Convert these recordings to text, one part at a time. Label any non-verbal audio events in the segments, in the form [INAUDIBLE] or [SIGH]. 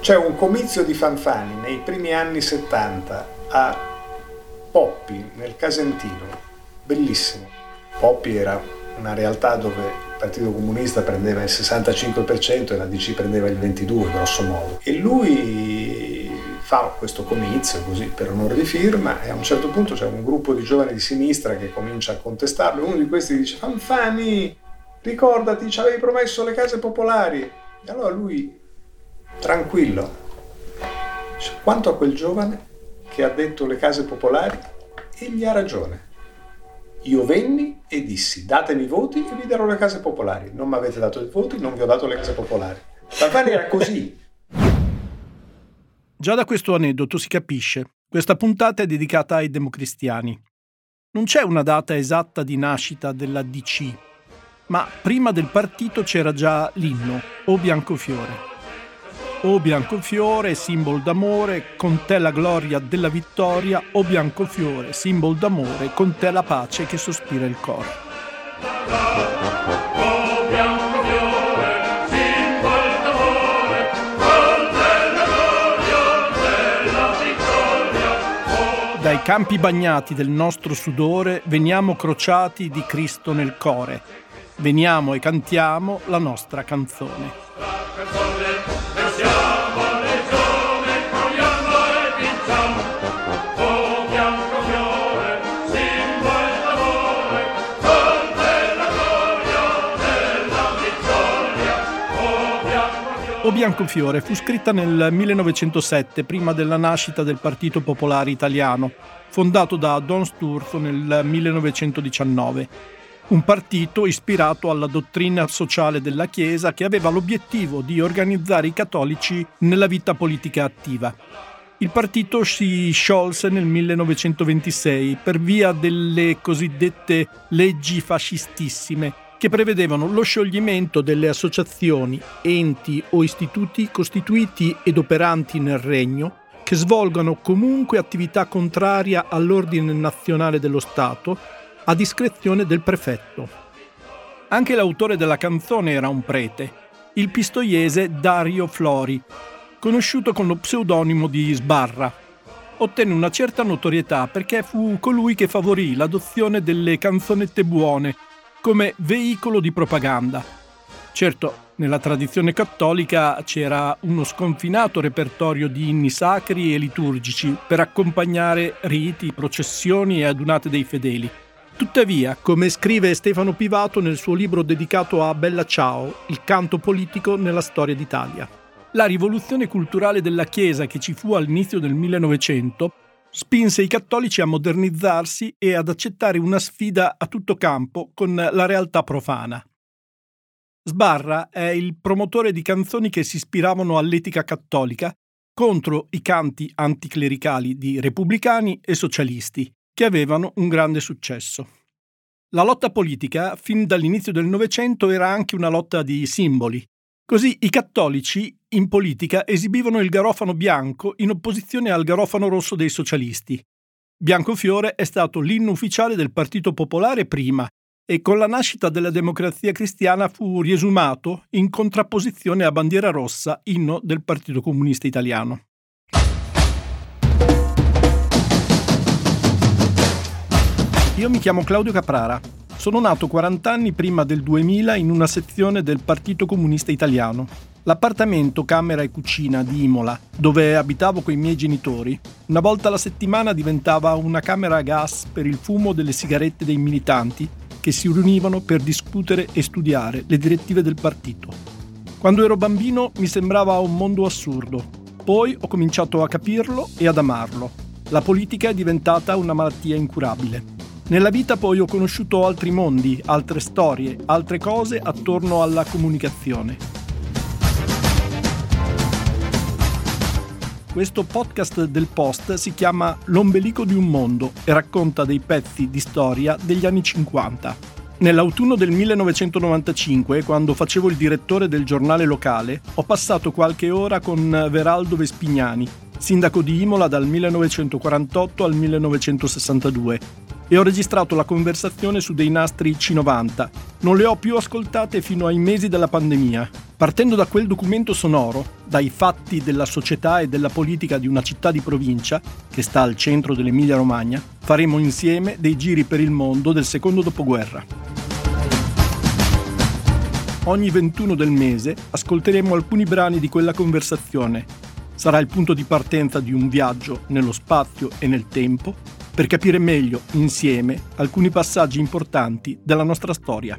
C'è un comizio di Fanfani nei primi anni 70 a Poppi, nel Casentino, bellissimo. Poppi era una realtà dove il Partito Comunista prendeva il 65% e la DC prendeva il 22% grosso modo. E lui fa questo comizio così per onore di firma e a un certo punto c'è un gruppo di giovani di sinistra che comincia a contestarlo e uno di questi dice Fanfani, ricordati, ci avevi promesso le case popolari. E allora lui, tranquillo, quanto a quel giovane che ha detto le case popolari, egli ha ragione. Io venni e dissi datemi i voti e vi darò le case popolari. Non mi avete dato i voti, non vi ho dato le case popolari. Fanfani era così. Già da questo aneddoto si capisce. Questa puntata è dedicata ai democristiani. Non c'è una data esatta di nascita della DC, ma prima del partito c'era già l'inno, O Biancofiore. O Biancofiore, simbolo d'amore, con te la gloria della vittoria, O Biancofiore, simbolo d'amore, con te la pace che sospira il cuore. Dai campi bagnati del nostro sudore veniamo crociati di Cristo nel core. Veniamo e cantiamo la nostra canzone. Biancofiore fu scritta nel 1907, prima della nascita del Partito Popolare Italiano, fondato da Don Sturzo nel 1919. Un partito ispirato alla dottrina sociale della Chiesa che aveva l'obiettivo di organizzare i cattolici nella vita politica attiva. Il partito si sciolse nel 1926 per via delle cosiddette leggi fascistissime che prevedevano lo scioglimento delle associazioni, enti o istituti costituiti ed operanti nel Regno che svolgano comunque attività contraria all'ordine nazionale dello Stato a discrezione del prefetto. Anche l'autore della canzone era un prete, il pistoiese Dario Flori, conosciuto con lo pseudonimo di Sbarra. Ottenne una certa notorietà perché fu colui che favorì l'adozione delle canzonette buone come veicolo di propaganda. Certo, nella tradizione cattolica c'era uno sconfinato repertorio di inni sacri e liturgici per accompagnare riti, processioni e adunate dei fedeli. Tuttavia, come scrive Stefano Pivato nel suo libro dedicato a Bella Ciao, il canto politico nella storia d'Italia. La rivoluzione culturale della Chiesa che ci fu all'inizio del 1900 spinse i cattolici a modernizzarsi e ad accettare una sfida a tutto campo con la realtà profana. Sbarra è il promotore di canzoni che si ispiravano all'etica cattolica contro i canti anticlericali di repubblicani e socialisti, che avevano un grande successo. La lotta politica, fin dall'inizio del Novecento, era anche una lotta di simboli, Così i cattolici in politica esibivano il garofano bianco in opposizione al garofano rosso dei socialisti. Biancofiore è stato l'inno ufficiale del Partito Popolare prima e con la nascita della democrazia cristiana fu riesumato in contrapposizione a bandiera rossa, inno del Partito Comunista Italiano. Io mi chiamo Claudio Caprara sono nato 40 anni prima del 2000 in una sezione del Partito Comunista Italiano. L'appartamento, camera e cucina di Imola, dove abitavo con i miei genitori, una volta alla settimana diventava una camera a gas per il fumo delle sigarette dei militanti che si riunivano per discutere e studiare le direttive del partito. Quando ero bambino mi sembrava un mondo assurdo, poi ho cominciato a capirlo e ad amarlo. La politica è diventata una malattia incurabile. Nella vita poi ho conosciuto altri mondi, altre storie, altre cose attorno alla comunicazione. Questo podcast del Post si chiama L'ombelico di un mondo e racconta dei pezzi di storia degli anni 50. Nell'autunno del 1995, quando facevo il direttore del giornale locale, ho passato qualche ora con Veraldo Vespignani, sindaco di Imola dal 1948 al 1962, e ho registrato la conversazione su dei nastri C90. Non le ho più ascoltate fino ai mesi della pandemia. Partendo da quel documento sonoro, dai fatti della società e della politica di una città di provincia, che sta al centro dell'Emilia-Romagna, faremo insieme dei giri per il mondo del secondo dopoguerra. Ogni 21 del mese ascolteremo alcuni brani di quella conversazione. Sarà il punto di partenza di un viaggio nello spazio e nel tempo per capire meglio, insieme, alcuni passaggi importanti della nostra storia.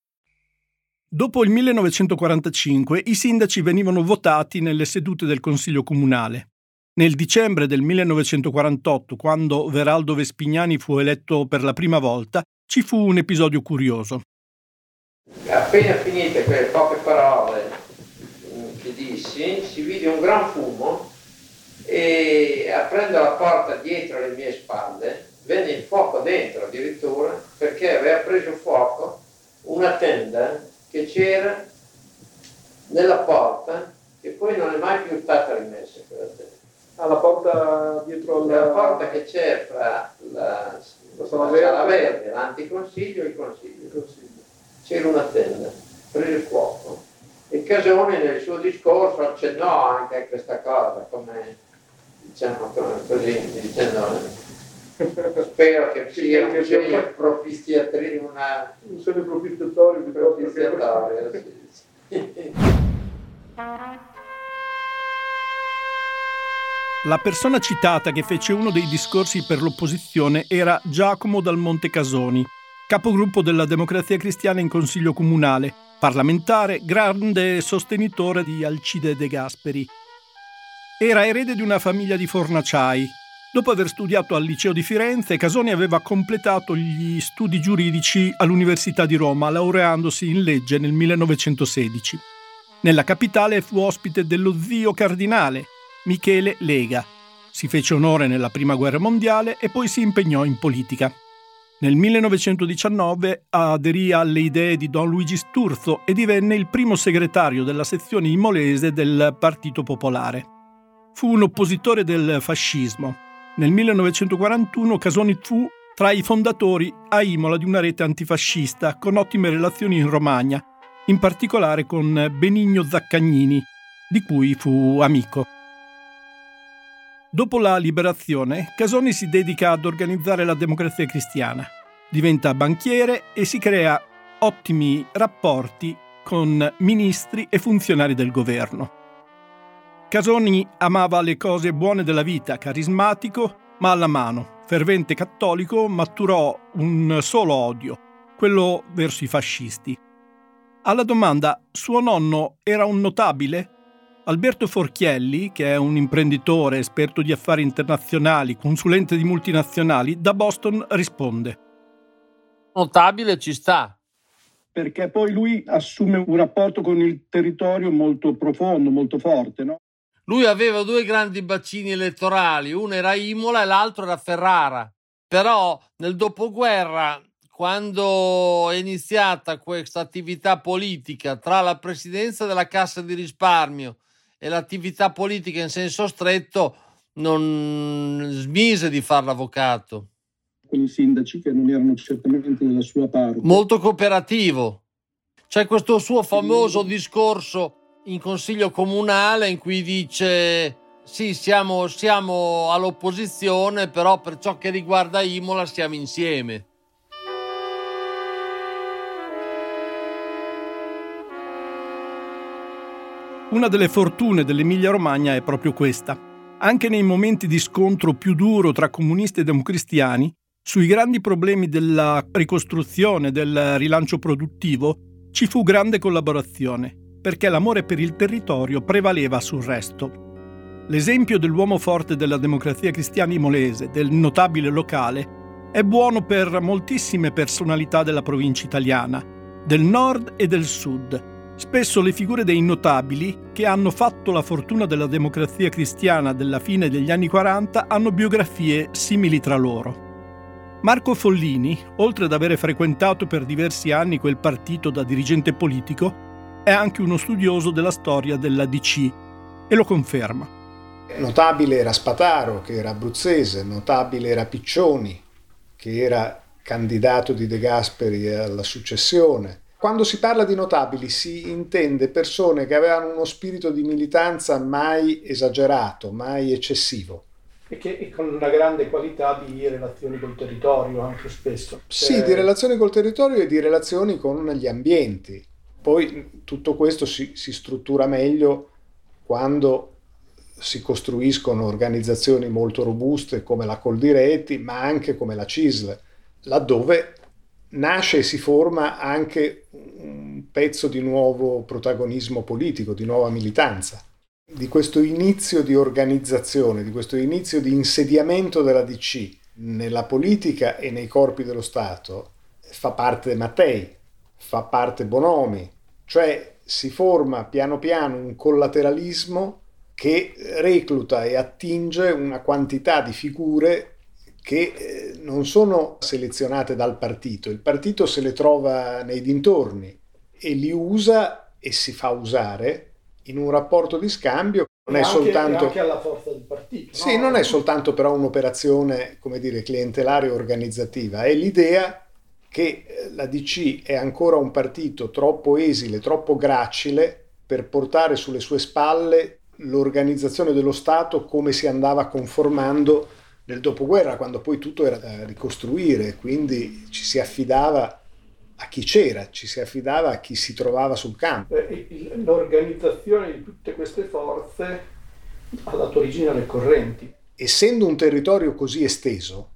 Dopo il 1945 i sindaci venivano votati nelle sedute del Consiglio Comunale. Nel dicembre del 1948, quando Veraldo Vespignani fu eletto per la prima volta, ci fu un episodio curioso. Appena finite quelle poche parole che dissi, si vide un gran fumo e aprendo la porta dietro le mie spalle venne il fuoco dentro addirittura perché aveva preso fuoco una tenda che c'era nella porta che poi non è mai più stata rimessa quella tenda. Alla porta dietro alla... La porta che c'è fra la, la, sala, verde. verde, l'anticonsiglio e il consiglio. il consiglio. C'era una tenda, prese fuoco. E Casone nel suo discorso accennò anche a questa cosa, come diciamo così, dicendo Spero che sia un segno propiziatorio, una... un di propiziatorio, sì, sì. La persona citata che fece uno dei discorsi per l'opposizione era Giacomo Dal Monte Casoni, capogruppo della Democrazia Cristiana in Consiglio Comunale, parlamentare, grande sostenitore di Alcide De Gasperi. Era erede di una famiglia di fornaciai, Dopo aver studiato al liceo di Firenze, Casoni aveva completato gli studi giuridici all'Università di Roma, laureandosi in legge nel 1916. Nella capitale fu ospite dello zio cardinale, Michele Lega. Si fece onore nella Prima Guerra Mondiale e poi si impegnò in politica. Nel 1919 aderì alle idee di Don Luigi Sturzo e divenne il primo segretario della sezione imolese del Partito Popolare. Fu un oppositore del fascismo nel 1941 Casoni fu tra i fondatori a Imola di una rete antifascista con ottime relazioni in Romagna, in particolare con Benigno Zaccagnini, di cui fu amico. Dopo la liberazione, Casoni si dedica ad organizzare la democrazia cristiana. Diventa banchiere e si crea ottimi rapporti con ministri e funzionari del governo. Casoni amava le cose buone della vita, carismatico ma alla mano. Fervente cattolico, maturò un solo odio, quello verso i fascisti. Alla domanda suo nonno era un notabile? Alberto Forchielli, che è un imprenditore esperto di affari internazionali, consulente di multinazionali, da Boston risponde. Notabile ci sta. Perché poi lui assume un rapporto con il territorio molto profondo, molto forte, no? Lui aveva due grandi bacini elettorali, uno era Imola e l'altro era Ferrara. Però nel dopoguerra, quando è iniziata questa attività politica tra la presidenza della Cassa di risparmio e l'attività politica in senso stretto, non smise di fare l'avvocato. Con i sindaci che non erano certamente della sua parte. Molto cooperativo. C'è questo suo famoso discorso in consiglio comunale in cui dice sì, siamo, siamo all'opposizione, però per ciò che riguarda Imola siamo insieme. Una delle fortune dell'Emilia-Romagna è proprio questa. Anche nei momenti di scontro più duro tra comunisti e democristiani, sui grandi problemi della ricostruzione, del rilancio produttivo, ci fu grande collaborazione perché l'amore per il territorio prevaleva sul resto. L'esempio dell'uomo forte della democrazia cristiana imolese, del notabile locale, è buono per moltissime personalità della provincia italiana, del nord e del sud. Spesso le figure dei notabili che hanno fatto la fortuna della democrazia cristiana della fine degli anni 40 hanno biografie simili tra loro. Marco Follini, oltre ad avere frequentato per diversi anni quel partito da dirigente politico, è anche uno studioso della storia della DC e lo conferma. Notabile era Spataro, che era abruzzese, notabile era Piccioni, che era candidato di De Gasperi alla successione. Quando si parla di notabili si intende persone che avevano uno spirito di militanza mai esagerato, mai eccessivo. E, che, e con una grande qualità di relazioni col territorio anche spesso. Sì, di relazioni col territorio e di relazioni con gli ambienti. Poi tutto questo si, si struttura meglio quando si costruiscono organizzazioni molto robuste come la Coldiretti, ma anche come la CISL, laddove nasce e si forma anche un pezzo di nuovo protagonismo politico, di nuova militanza. Di questo inizio di organizzazione, di questo inizio di insediamento della DC nella politica e nei corpi dello Stato fa parte Mattei, fa parte Bonomi, cioè si forma piano piano un collateralismo che recluta e attinge una quantità di figure che eh, non sono selezionate dal partito, il partito se le trova nei dintorni e li usa e si fa usare in un rapporto di scambio. Non è anche, soltanto anche alla forza del partito. Sì, no? non è soltanto però un'operazione, come dire, clientelare organizzativa, è l'idea che eh, la DC è ancora un partito troppo esile, troppo gracile per portare sulle sue spalle l'organizzazione dello Stato come si andava conformando nel dopoguerra, quando poi tutto era da ricostruire, quindi ci si affidava a chi c'era, ci si affidava a chi si trovava sul campo. L'organizzazione di tutte queste forze ha dato origine alle correnti. Essendo un territorio così esteso,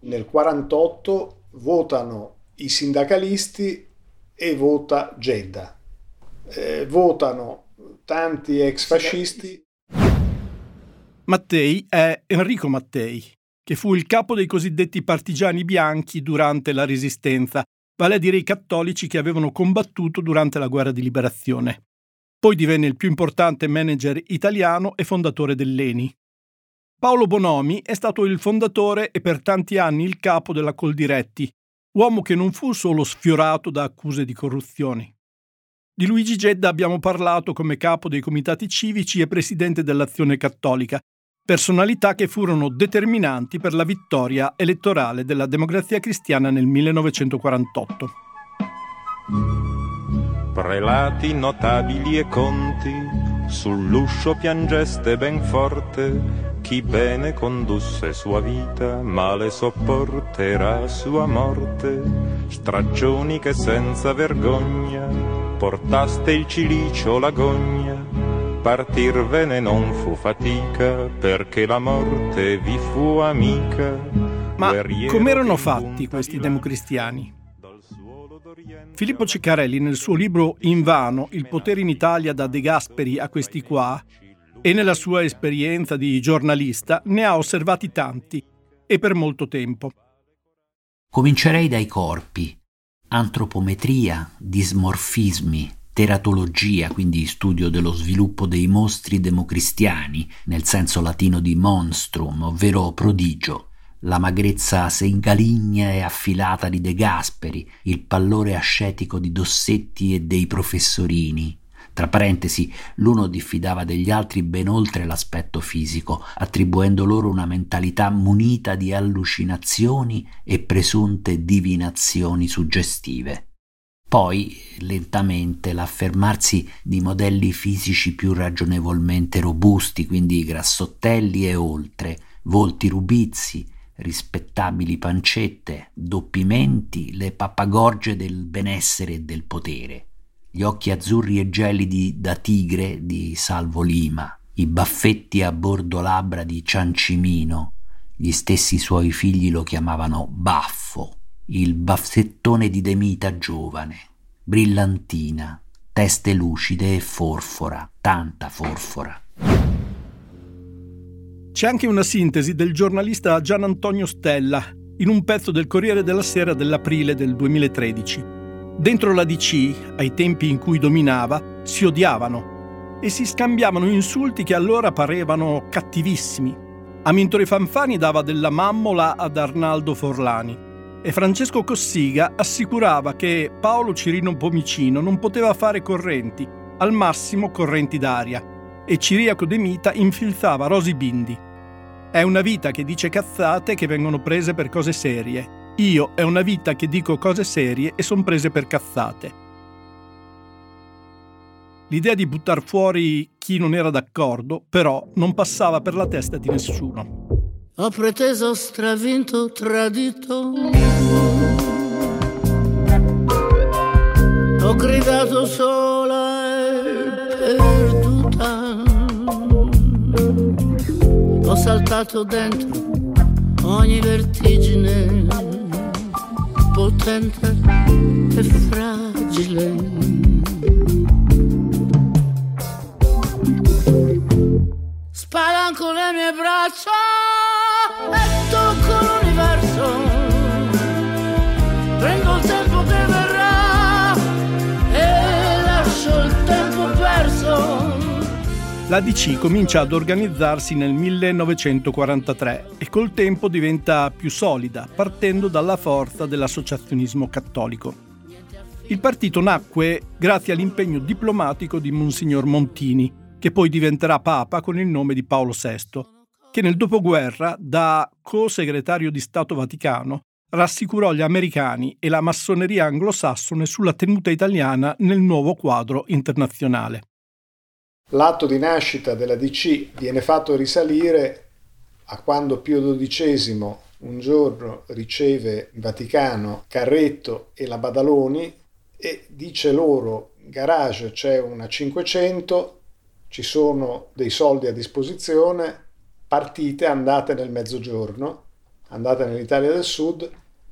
nel 1948 votano i sindacalisti e vota Gedda. Eh, votano tanti ex fascisti. Mattei è Enrico Mattei, che fu il capo dei cosiddetti partigiani bianchi durante la Resistenza, vale a dire i cattolici che avevano combattuto durante la guerra di liberazione. Poi divenne il più importante manager italiano e fondatore dell'ENI. Paolo Bonomi è stato il fondatore e per tanti anni il capo della Coldiretti, uomo che non fu solo sfiorato da accuse di corruzione. Di Luigi Gedda abbiamo parlato come capo dei comitati civici e presidente dell'Azione Cattolica, personalità che furono determinanti per la vittoria elettorale della democrazia cristiana nel 1948. Prelati notabili e conti, sull'uscio piangeste ben forte, chi bene condusse sua vita, male sopporterà sua morte, straccioni che senza vergogna portaste il cilicio, la gogna, partirvene non fu fatica, perché la morte vi fu amica. Ma com'erano fatti questi democristiani? Filippo Ceccarelli nel suo libro Invano, il potere in Italia da De Gasperi a questi qua, e nella sua esperienza di giornalista, ne ha osservati tanti, e per molto tempo. Comincerei dai corpi, antropometria, dismorfismi, teratologia, quindi studio dello sviluppo dei mostri democristiani, nel senso latino di monstrum, ovvero prodigio, la magrezza sengaligna e affilata di De Gasperi, il pallore ascetico di Dossetti e dei professorini, tra parentesi, l'uno diffidava degli altri ben oltre l'aspetto fisico, attribuendo loro una mentalità munita di allucinazioni e presunte divinazioni suggestive. Poi, lentamente, l'affermarsi di modelli fisici più ragionevolmente robusti, quindi grassottelli e oltre, volti rubizi, rispettabili pancette, doppi menti, le pappagorge del benessere e del potere gli occhi azzurri e gelidi da tigre di Salvo Lima, i baffetti a bordo labbra di Ciancimino, gli stessi suoi figli lo chiamavano Baffo, il baffettone di Demita giovane, brillantina, teste lucide e forfora, tanta forfora. C'è anche una sintesi del giornalista Gian Antonio Stella in un pezzo del Corriere della Sera dell'aprile del 2013. Dentro la DC, ai tempi in cui dominava, si odiavano e si scambiavano insulti che allora parevano cattivissimi. Amintore Fanfani dava della mammola ad Arnaldo Forlani e Francesco Cossiga assicurava che Paolo Cirino Pomicino non poteva fare correnti, al massimo correnti d'aria, e Ciriaco De Mita infilzava Rosi Bindi. È una vita che dice cazzate che vengono prese per cose serie. Io è una vita che dico cose serie e sono prese per cazzate. L'idea di buttar fuori chi non era d'accordo, però, non passava per la testa di nessuno. Ho preteso, stravinto, tradito. Ho gridato sola e perduta. Ho saltato dentro ogni vertigine, potente e fragile. Spalanco le mie braccia e tocco l'universo. Prendo il La DC comincia ad organizzarsi nel 1943 e col tempo diventa più solida, partendo dalla forza dell'associazionismo cattolico. Il partito nacque grazie all'impegno diplomatico di Monsignor Montini, che poi diventerà papa con il nome di Paolo VI che nel dopoguerra, da co-segretario di Stato Vaticano, rassicurò gli americani e la massoneria anglosassone sulla tenuta italiana nel nuovo quadro internazionale. L'atto di nascita della DC viene fatto risalire a quando Pio XII un giorno riceve in Vaticano Carretto e la Badaloni e dice loro garage c'è una 500, ci sono dei soldi a disposizione, partite, andate nel mezzogiorno, andate nell'Italia del Sud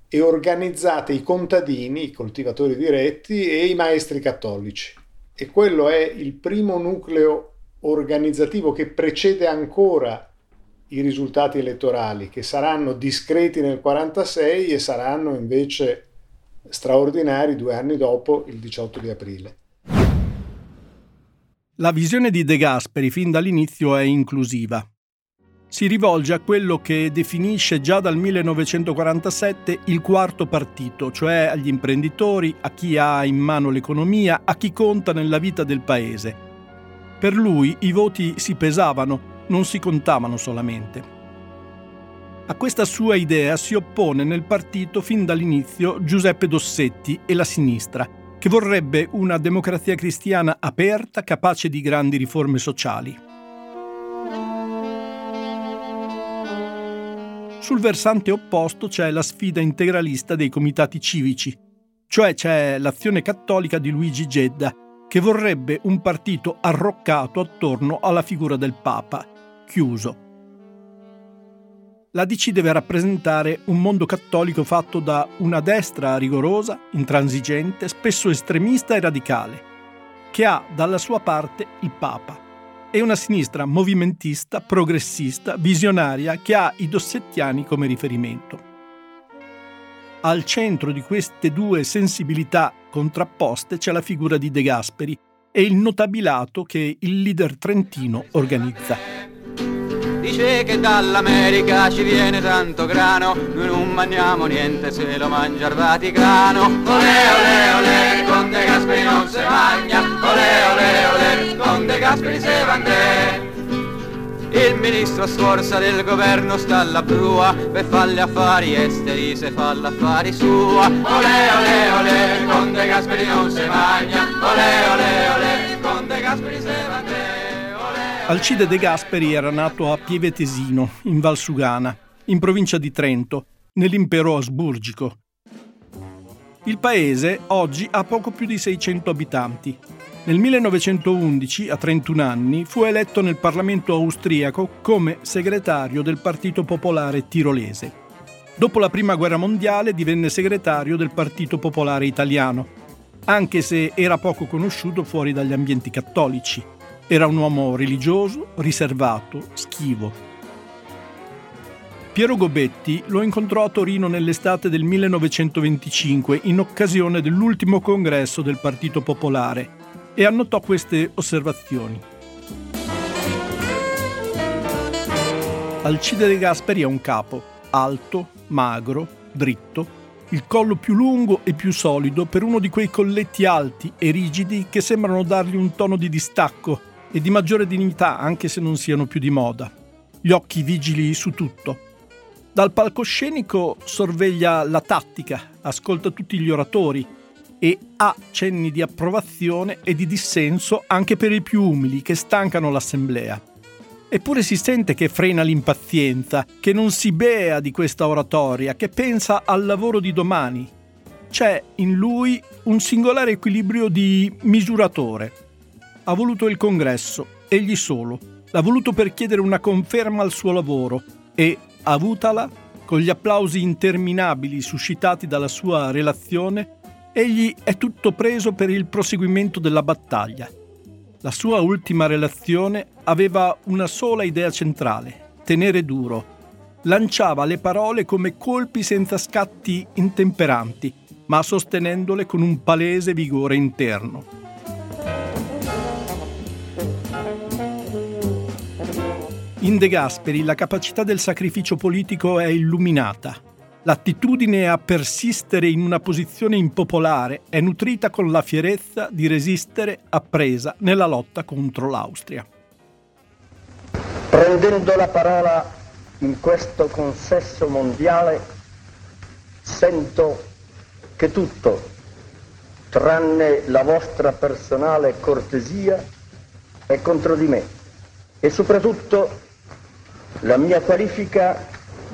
e organizzate i contadini, i coltivatori diretti e i maestri cattolici. E quello è il primo nucleo organizzativo che precede ancora i risultati elettorali, che saranno discreti nel 1946 e saranno invece straordinari due anni dopo, il 18 di aprile. La visione di De Gasperi fin dall'inizio è inclusiva si rivolge a quello che definisce già dal 1947 il quarto partito, cioè agli imprenditori, a chi ha in mano l'economia, a chi conta nella vita del paese. Per lui i voti si pesavano, non si contavano solamente. A questa sua idea si oppone nel partito fin dall'inizio Giuseppe Dossetti e la sinistra, che vorrebbe una democrazia cristiana aperta, capace di grandi riforme sociali. Sul versante opposto c'è la sfida integralista dei comitati civici, cioè c'è l'azione cattolica di Luigi Gedda, che vorrebbe un partito arroccato attorno alla figura del Papa, chiuso. La DC deve rappresentare un mondo cattolico fatto da una destra rigorosa, intransigente, spesso estremista e radicale, che ha dalla sua parte il Papa e una sinistra movimentista, progressista, visionaria che ha i dossettiani come riferimento. Al centro di queste due sensibilità contrapposte c'è la figura di De Gasperi e il notabilato che il leader trentino organizza. Dice che dall'America ci viene tanto grano, noi non mangiamo niente se lo mangia il Vaticano. Ole ole ole, con De Gasperi non si mangia, ole ole ole, Gasperi se vande. Il ministro sforza del governo sta alla prua per farle affari esteri se fa l'affari sua. Ole ole ole, con De Gasperi non si mangia, ole ole ole, con De Gasperi se vande. Alcide De Gasperi era nato a Pievetesino, in Valsugana, in provincia di Trento, nell'impero asburgico. Il paese oggi ha poco più di 600 abitanti. Nel 1911, a 31 anni, fu eletto nel Parlamento austriaco come segretario del Partito Popolare Tirolese. Dopo la Prima Guerra Mondiale divenne segretario del Partito Popolare Italiano, anche se era poco conosciuto fuori dagli ambienti cattolici. Era un uomo religioso, riservato, schivo. Piero Gobetti lo incontrò a Torino nell'estate del 1925 in occasione dell'ultimo congresso del Partito Popolare e annotò queste osservazioni. Alcide De Gasperi è un capo, alto, magro, dritto, il collo più lungo e più solido per uno di quei colletti alti e rigidi che sembrano dargli un tono di distacco e di maggiore dignità anche se non siano più di moda. Gli occhi vigili su tutto. Dal palcoscenico sorveglia la tattica, ascolta tutti gli oratori e ha cenni di approvazione e di dissenso anche per i più umili che stancano l'assemblea. Eppure si sente che frena l'impazienza, che non si bea di questa oratoria, che pensa al lavoro di domani. C'è in lui un singolare equilibrio di misuratore. Ha voluto il congresso, egli solo. L'ha voluto per chiedere una conferma al suo lavoro e, avutala, con gli applausi interminabili suscitati dalla sua relazione, egli è tutto preso per il proseguimento della battaglia. La sua ultima relazione aveva una sola idea centrale, tenere duro. Lanciava le parole come colpi senza scatti intemperanti, ma sostenendole con un palese vigore interno. In De Gasperi la capacità del sacrificio politico è illuminata, L'attitudine a persistere in una posizione impopolare è nutrita con la fierezza di resistere appresa nella lotta contro l'Austria. Prendendo la parola in questo consesso mondiale, sento che tutto, tranne la vostra personale cortesia, è contro di me e soprattutto la mia qualifica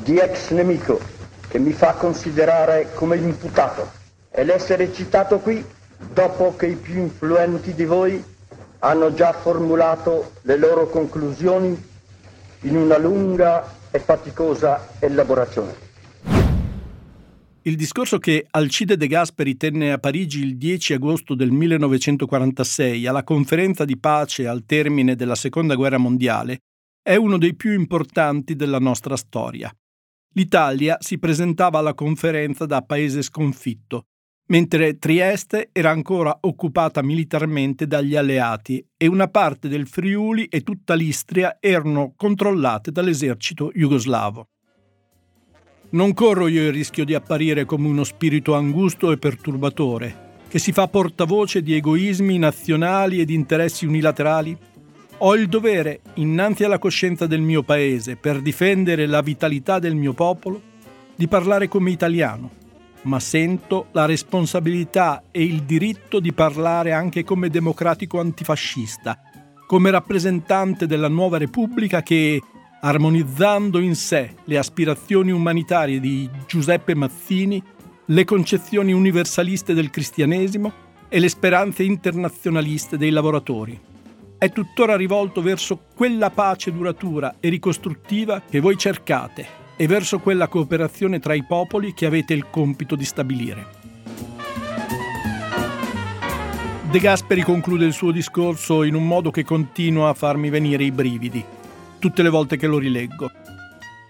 di ex nemico che mi fa considerare come imputato e l'essere citato qui dopo che i più influenti di voi hanno già formulato le loro conclusioni in una lunga e faticosa elaborazione. Il discorso che Alcide De Gasperi tenne a Parigi il 10 agosto del 1946 alla conferenza di pace al termine della Seconda Guerra Mondiale è uno dei più importanti della nostra storia. L'Italia si presentava alla conferenza da paese sconfitto, mentre Trieste era ancora occupata militarmente dagli alleati e una parte del Friuli e tutta l'Istria erano controllate dall'esercito jugoslavo. Non corro io il rischio di apparire come uno spirito angusto e perturbatore, che si fa portavoce di egoismi nazionali e interessi unilaterali? Ho il dovere, innanzi alla coscienza del mio paese, per difendere la vitalità del mio popolo, di parlare come italiano, ma sento la responsabilità e il diritto di parlare anche come democratico antifascista, come rappresentante della nuova Repubblica che, armonizzando in sé le aspirazioni umanitarie di Giuseppe Mazzini, le concezioni universaliste del cristianesimo e le speranze internazionaliste dei lavoratori è tuttora rivolto verso quella pace duratura e ricostruttiva che voi cercate e verso quella cooperazione tra i popoli che avete il compito di stabilire. De Gasperi conclude il suo discorso in un modo che continua a farmi venire i brividi, tutte le volte che lo rileggo.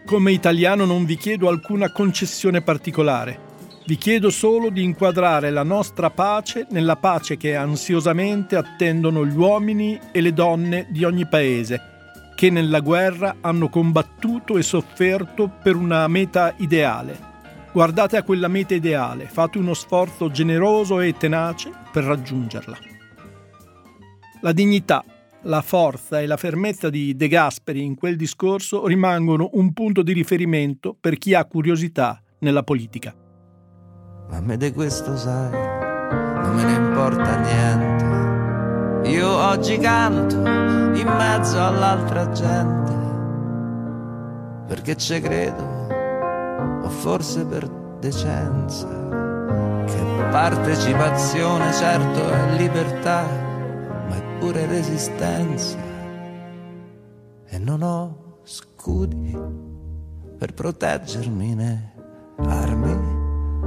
Come italiano non vi chiedo alcuna concessione particolare, vi chiedo solo di inquadrare la nostra pace nella pace che ansiosamente attendono gli uomini e le donne di ogni paese, che nella guerra hanno combattuto e sofferto per una meta ideale. Guardate a quella meta ideale, fate uno sforzo generoso e tenace per raggiungerla. La dignità, la forza e la fermezza di De Gasperi in quel discorso rimangono un punto di riferimento per chi ha curiosità nella politica. A me di questo sai, non me ne importa niente. Io oggi canto in mezzo all'altra gente, perché ci credo, o forse per decenza, che partecipazione certo è libertà, ma è pure resistenza. E non ho scudi per proteggermi né armi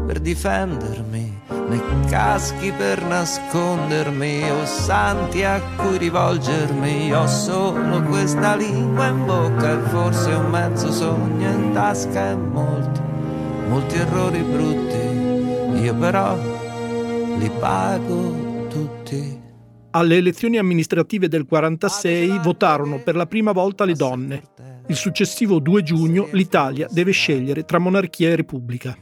per difendermi, né caschi per nascondermi, o santi a cui rivolgermi. Ho solo questa lingua in bocca e forse un mezzo sogno in tasca e molti, molti errori brutti. Io però li pago tutti. Alle elezioni amministrative del 46 votarono per la prima volta le donne. Il successivo 2 giugno l'Italia deve scegliere tra monarchia e repubblica.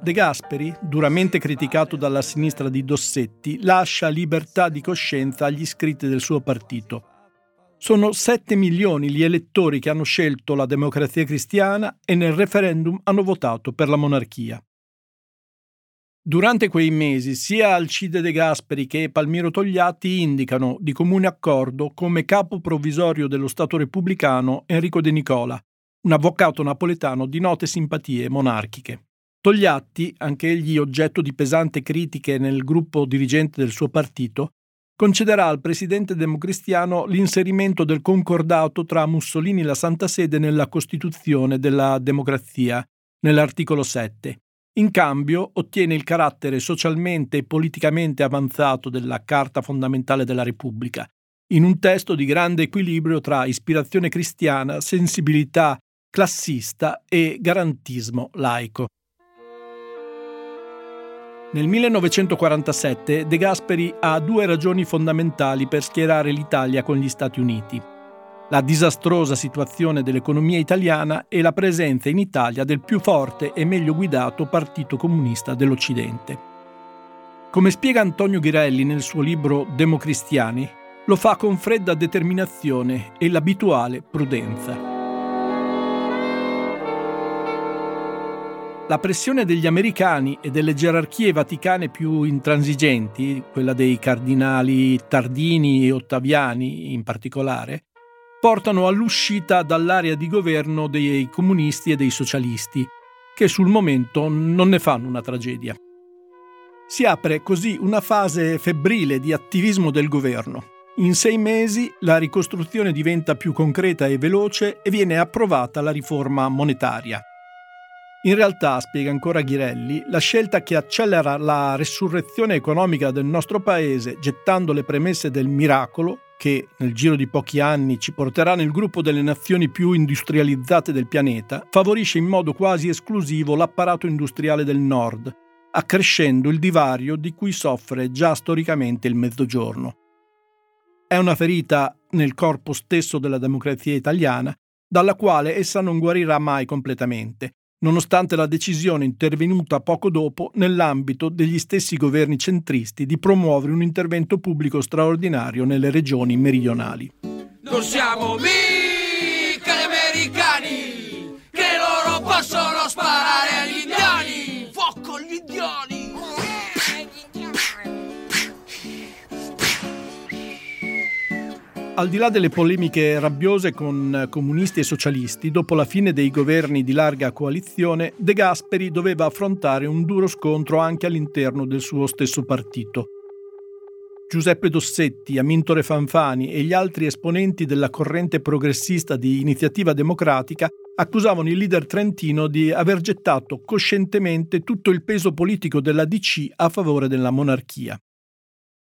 De Gasperi, duramente criticato dalla sinistra di Dossetti, lascia libertà di coscienza agli iscritti del suo partito. Sono 7 milioni gli elettori che hanno scelto la democrazia cristiana e nel referendum hanno votato per la monarchia. Durante quei mesi sia Alcide De Gasperi che Palmiro Togliatti indicano di comune accordo come capo provvisorio dello Stato repubblicano Enrico De Nicola, un avvocato napoletano di note simpatie monarchiche. Togliatti, anche egli oggetto di pesanti critiche nel gruppo dirigente del suo partito, concederà al presidente democristiano l'inserimento del concordato tra Mussolini e la Santa Sede nella Costituzione della democrazia, nell'articolo 7, in cambio ottiene il carattere socialmente e politicamente avanzato della Carta fondamentale della Repubblica, in un testo di grande equilibrio tra ispirazione cristiana, sensibilità classista e garantismo laico. Nel 1947 De Gasperi ha due ragioni fondamentali per schierare l'Italia con gli Stati Uniti la disastrosa situazione dell'economia italiana e la presenza in Italia del più forte e meglio guidato Partito Comunista dell'Occidente. Come spiega Antonio Ghirelli nel suo libro Democristiani, lo fa con fredda determinazione e l'abituale prudenza. La pressione degli americani e delle gerarchie vaticane più intransigenti, quella dei cardinali Tardini e Ottaviani in particolare, portano all'uscita dall'area di governo dei comunisti e dei socialisti, che sul momento non ne fanno una tragedia. Si apre così una fase febbrile di attivismo del governo. In sei mesi la ricostruzione diventa più concreta e veloce e viene approvata la riforma monetaria. In realtà, spiega ancora Ghirelli, la scelta che accelera la resurrezione economica del nostro paese, gettando le premesse del miracolo, che nel giro di pochi anni ci porterà nel gruppo delle nazioni più industrializzate del pianeta, favorisce in modo quasi esclusivo l'apparato industriale del nord, accrescendo il divario di cui soffre già storicamente il Mezzogiorno. È una ferita nel corpo stesso della democrazia italiana, dalla quale essa non guarirà mai completamente, nonostante la decisione intervenuta poco dopo nell'ambito degli stessi governi centristi di promuovere un intervento pubblico straordinario nelle regioni meridionali. Non siamo mica Al di là delle polemiche rabbiose con comunisti e socialisti, dopo la fine dei governi di larga coalizione, De Gasperi doveva affrontare un duro scontro anche all'interno del suo stesso partito. Giuseppe Dossetti, Amintore Fanfani e gli altri esponenti della corrente progressista di iniziativa democratica accusavano il leader trentino di aver gettato coscientemente tutto il peso politico della DC a favore della monarchia.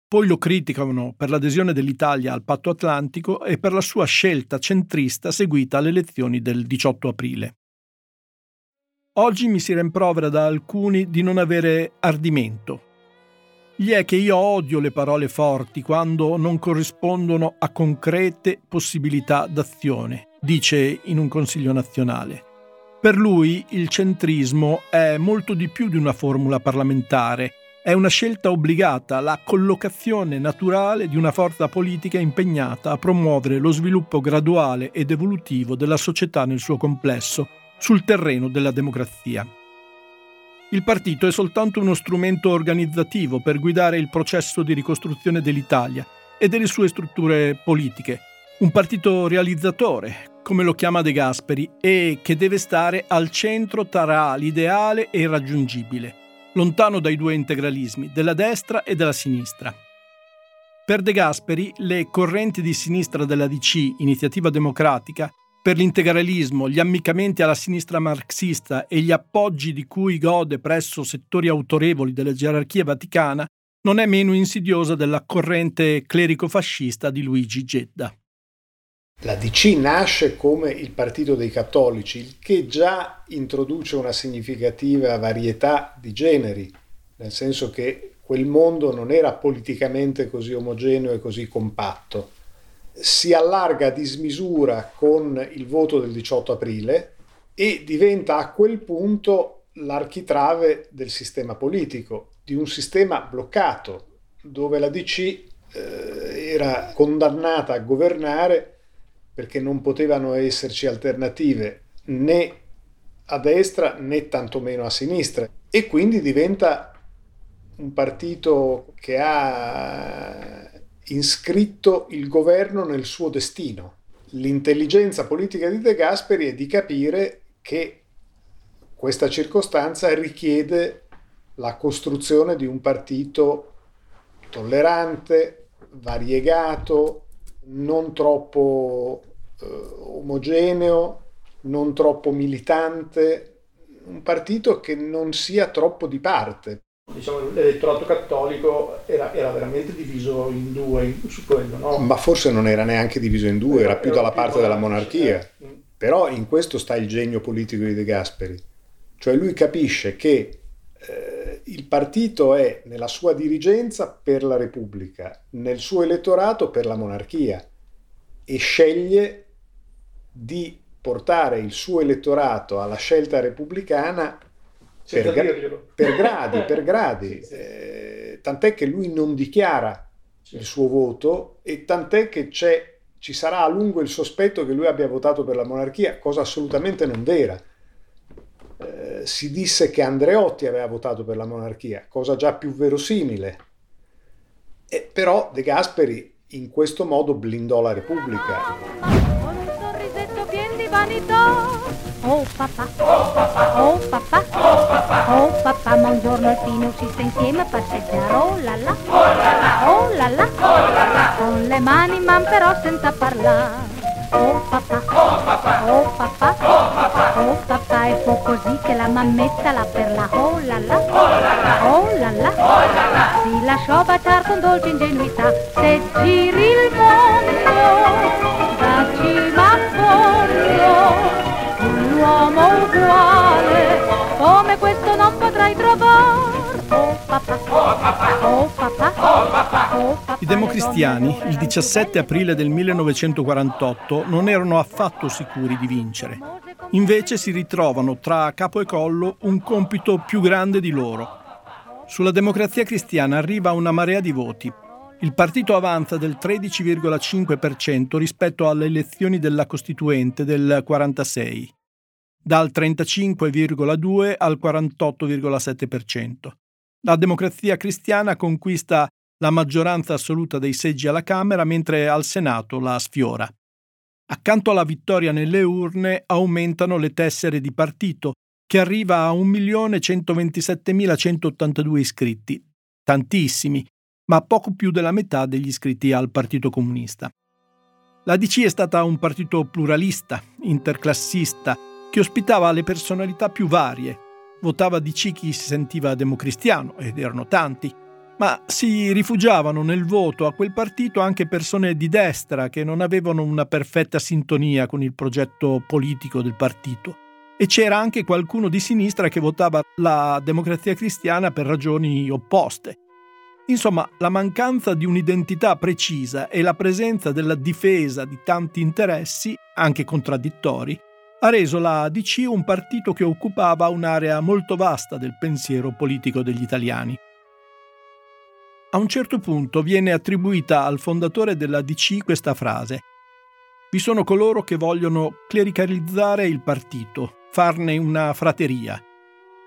Poi lo criticano per l'adesione dell'Italia al patto atlantico e per la sua scelta centrista seguita alle elezioni del 18 aprile. Oggi mi si rimprovera da alcuni di non avere ardimento. Gli è che io odio le parole forti quando non corrispondono a concrete possibilità d'azione, dice in un consiglio nazionale. Per lui il centrismo è molto di più di una formula parlamentare è una scelta obbligata, la collocazione naturale di una forza politica impegnata a promuovere lo sviluppo graduale ed evolutivo della società nel suo complesso sul terreno della democrazia. Il partito è soltanto uno strumento organizzativo per guidare il processo di ricostruzione dell'Italia e delle sue strutture politiche, un partito realizzatore, come lo chiama De Gasperi, e che deve stare al centro tra l'ideale e il raggiungibile lontano dai due integralismi, della destra e della sinistra. Per De Gasperi, le correnti di sinistra della DC, Iniziativa Democratica, Per l'integralismo, gli ammiccamenti alla sinistra marxista e gli appoggi di cui gode presso settori autorevoli della gerarchia vaticana non è meno insidiosa della corrente clerico-fascista di Luigi Gedda. La DC nasce come il partito dei cattolici, il che già introduce una significativa varietà di generi, nel senso che quel mondo non era politicamente così omogeneo e così compatto. Si allarga a dismisura con il voto del 18 aprile e diventa a quel punto l'architrave del sistema politico, di un sistema bloccato, dove la DC eh, era condannata a governare perché non potevano esserci alternative né a destra né tantomeno a sinistra e quindi diventa un partito che ha inscritto il governo nel suo destino. L'intelligenza politica di De Gasperi è di capire che questa circostanza richiede la costruzione di un partito tollerante, variegato, non troppo eh, omogeneo, non troppo militante, un partito che non sia troppo di parte diciamo, l'elettorato cattolico era, era, veramente diviso in due su quello. No? Ma forse non era neanche diviso in due, era, era più dalla più parte della monarchia. Eh. Però in questo sta il genio politico di De Gasperi. Cioè lui capisce che eh, il partito è nella sua dirigenza per la Repubblica, nel suo elettorato per la monarchia e sceglie di portare il suo elettorato alla scelta repubblicana per, gra- per, gradi, per [LAUGHS] gradi. Eh, tant'è che lui non dichiara il suo voto e tant'è che ci sarà a lungo il sospetto che lui abbia votato per la monarchia, cosa assolutamente non vera. Eh, si disse che Andreotti aveva votato per la monarchia, cosa già più verosimile. Eh, però De Gasperi in questo modo blindò la Repubblica. Un sorrisetto pieno di vanità. Oh papà, oh papà, oh papà, ma un giorno al fine sta insieme a passeggiare, oh la la, oh la la, con le mani man però senza parlare. Oh papà, oh papà, oh papà, oh papà, oh papà, e fu così che la mammetta la per la oh la la, oh la la, oh la la, oh la la, si lasciò baciar con dolce ingenuità, se giri I democristiani, il 17 aprile del 1948, non erano affatto sicuri di vincere. Invece si ritrovano tra capo e collo un compito più grande di loro. Sulla democrazia cristiana arriva una marea di voti, il partito avanza del 13,5% rispetto alle elezioni della Costituente del 46, dal 35,2 al 48,7%. La democrazia cristiana conquista la maggioranza assoluta dei seggi alla Camera, mentre al Senato la sfiora. Accanto alla vittoria nelle urne aumentano le tessere di partito, che arriva a 1.127.182 iscritti, tantissimi, ma poco più della metà degli iscritti al Partito Comunista. La DC è stata un partito pluralista, interclassista, che ospitava le personalità più varie. Votava DC chi si sentiva democristiano, ed erano tanti, ma si rifugiavano nel voto a quel partito anche persone di destra che non avevano una perfetta sintonia con il progetto politico del partito. E c'era anche qualcuno di sinistra che votava la democrazia cristiana per ragioni opposte, Insomma, la mancanza di un'identità precisa e la presenza della difesa di tanti interessi, anche contraddittori, ha reso la ADC un partito che occupava un'area molto vasta del pensiero politico degli italiani. A un certo punto viene attribuita al fondatore della DC questa frase. Vi sono coloro che vogliono clericalizzare il partito, farne una frateria.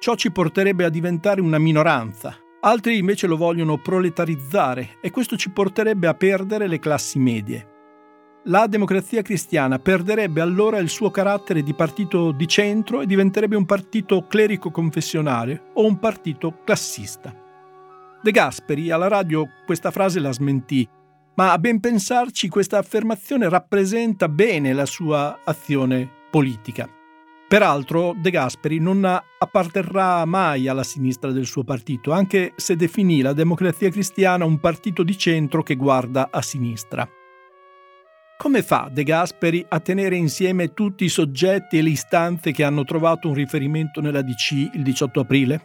Ciò ci porterebbe a diventare una minoranza, Altri invece lo vogliono proletarizzare e questo ci porterebbe a perdere le classi medie. La democrazia cristiana perderebbe allora il suo carattere di partito di centro e diventerebbe un partito clerico-confessionale o un partito classista. De Gasperi alla radio questa frase la smentì, ma a ben pensarci questa affermazione rappresenta bene la sua azione politica. Peraltro De Gasperi non apparterrà mai alla sinistra del suo partito, anche se definì la democrazia cristiana un partito di centro che guarda a sinistra. Come fa De Gasperi a tenere insieme tutti i soggetti e le istanze che hanno trovato un riferimento nella DC il 18 aprile?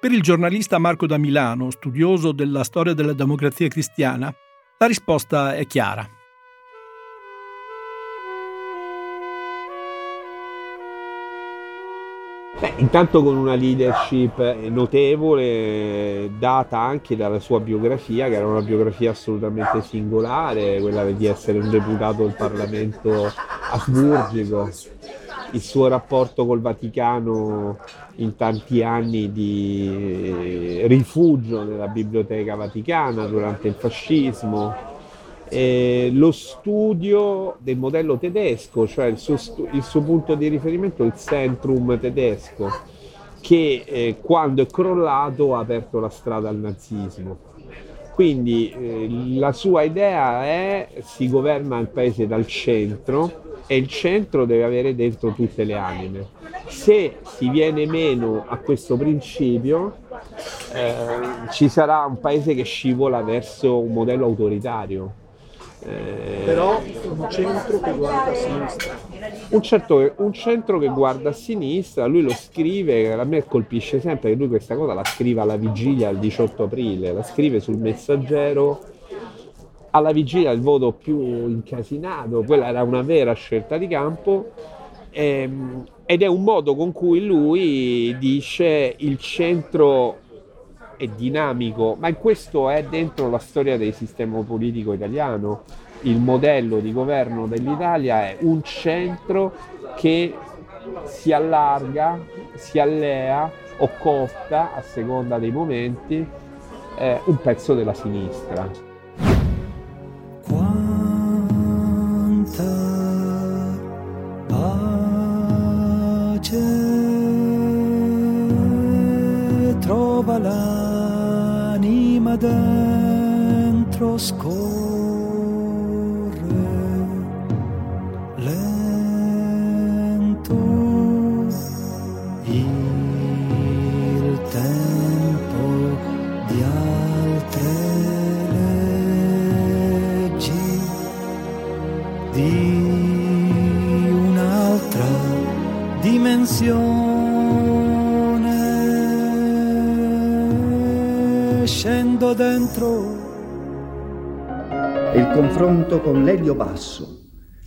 Per il giornalista Marco da Milano, studioso della storia della democrazia cristiana, la risposta è chiara. Beh, intanto con una leadership notevole data anche dalla sua biografia, che era una biografia assolutamente singolare, quella di essere un deputato del Parlamento asburgico, il suo rapporto col Vaticano in tanti anni di rifugio nella Biblioteca Vaticana durante il fascismo, eh, lo studio del modello tedesco, cioè il suo, il suo, punto di riferimento è il Centrum tedesco, che eh, quando è crollato ha aperto la strada al nazismo. Quindi eh, la sua idea è si governa il paese dal centro e il centro deve avere dentro tutte le anime. Se si viene meno a questo principio, eh, ci sarà un paese che scivola verso un modello autoritario eh, Però un centro che guarda a sinistra. Un, certo, un, centro che guarda a sinistra, lui lo scrive, a me colpisce sempre che lui questa cosa la scrive alla vigilia del 18 aprile, la scrive sul messaggero alla vigilia del voto più incasinato, quella era una vera scelta di campo ehm, ed è un modo con cui lui dice il centro è dinamico, ma questo è dentro la storia del sistema politico italiano. Il modello di governo dell'Italia è un centro che si allarga, si allea o costa, a seconda dei momenti, eh, un pezzo della sinistra. Dentro Il confronto con Lelio Basso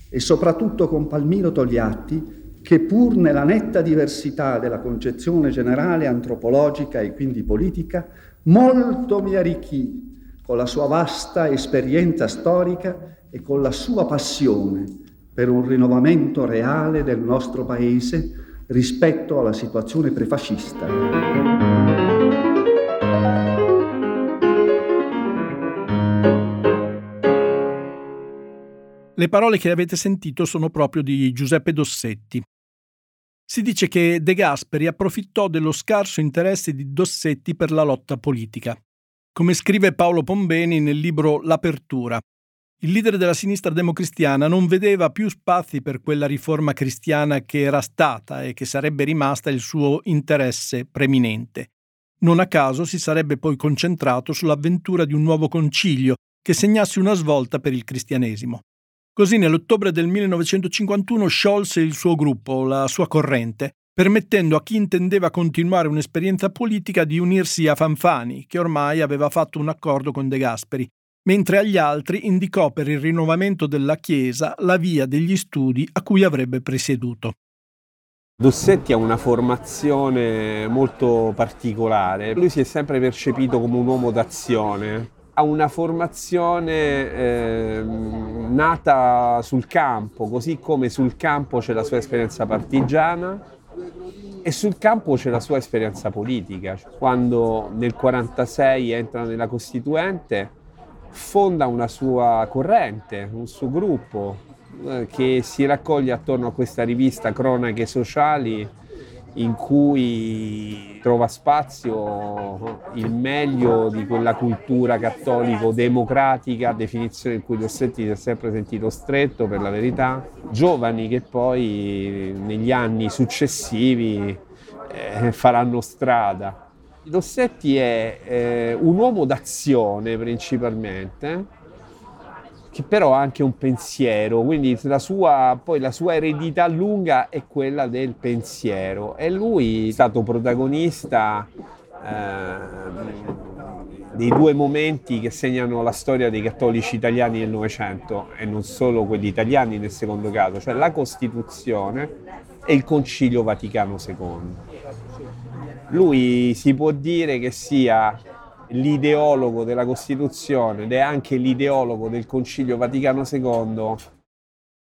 e soprattutto con Palmiro Togliatti, che pur nella netta diversità della concezione generale antropologica e quindi politica, molto mi arricchì con la sua vasta esperienza storica e con la sua passione per un rinnovamento reale del nostro paese rispetto alla situazione prefascista. Le parole che avete sentito sono proprio di Giuseppe Dossetti. Si dice che De Gasperi approfittò dello scarso interesse di Dossetti per la lotta politica. Come scrive Paolo Pombeni nel libro L'Apertura, il leader della sinistra democristiana non vedeva più spazi per quella riforma cristiana che era stata e che sarebbe rimasta il suo interesse preminente. Non a caso si sarebbe poi concentrato sull'avventura di un nuovo concilio che segnasse una svolta per il cristianesimo. Così nell'ottobre del 1951 sciolse il suo gruppo, la sua corrente, permettendo a chi intendeva continuare un'esperienza politica di unirsi a Fanfani, che ormai aveva fatto un accordo con De Gasperi, mentre agli altri indicò per il rinnovamento della Chiesa la via degli studi a cui avrebbe presieduto. Dossetti ha una formazione molto particolare, lui si è sempre percepito come un uomo d'azione, ha una formazione eh, nata sul campo, così come sul campo c'è la sua esperienza partigiana e sul campo c'è la sua esperienza politica. Quando nel 1946 entra nella Costituente, fonda una sua corrente, un suo gruppo eh, che si raccoglie attorno a questa rivista Cronache Sociali in cui trova spazio il meglio di quella cultura cattolico-democratica, definizione in cui Dossetti si è sempre sentito stretto per la verità, giovani che poi negli anni successivi eh, faranno strada. Dossetti è eh, un uomo d'azione principalmente, che però ha anche un pensiero, quindi la sua, poi la sua eredità lunga è quella del pensiero e lui è stato protagonista eh, dei due momenti che segnano la storia dei cattolici italiani del Novecento e non solo quelli italiani nel secondo caso, cioè la Costituzione e il Concilio Vaticano II. Lui si può dire che sia l'ideologo della Costituzione ed è anche l'ideologo del Concilio Vaticano II.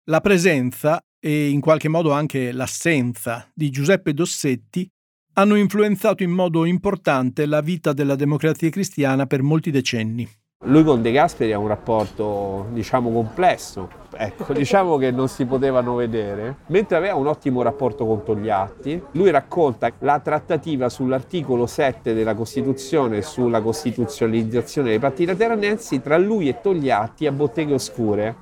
La presenza e in qualche modo anche l'assenza di Giuseppe Dossetti hanno influenzato in modo importante la vita della democrazia cristiana per molti decenni. Lui con De Gasperi ha un rapporto, diciamo, complesso, ecco, [LAUGHS] diciamo che non si potevano vedere, mentre aveva un ottimo rapporto con Togliatti. Lui racconta la trattativa sull'articolo 7 della Costituzione sulla costituzionalizzazione dei partiti lateranensi tra lui e Togliatti a Botteghe Oscure.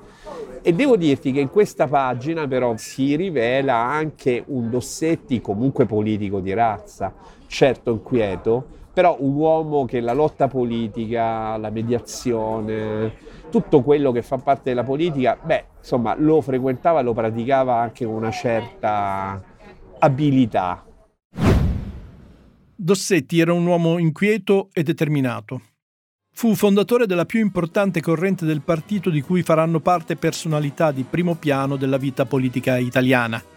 E devo dirti che in questa pagina però si rivela anche un Dossetti comunque politico di razza, certo inquieto, però un uomo che la lotta politica, la mediazione, tutto quello che fa parte della politica, beh, insomma, lo frequentava e lo praticava anche con una certa abilità. Dossetti era un uomo inquieto e determinato. Fu fondatore della più importante corrente del partito di cui faranno parte personalità di primo piano della vita politica italiana –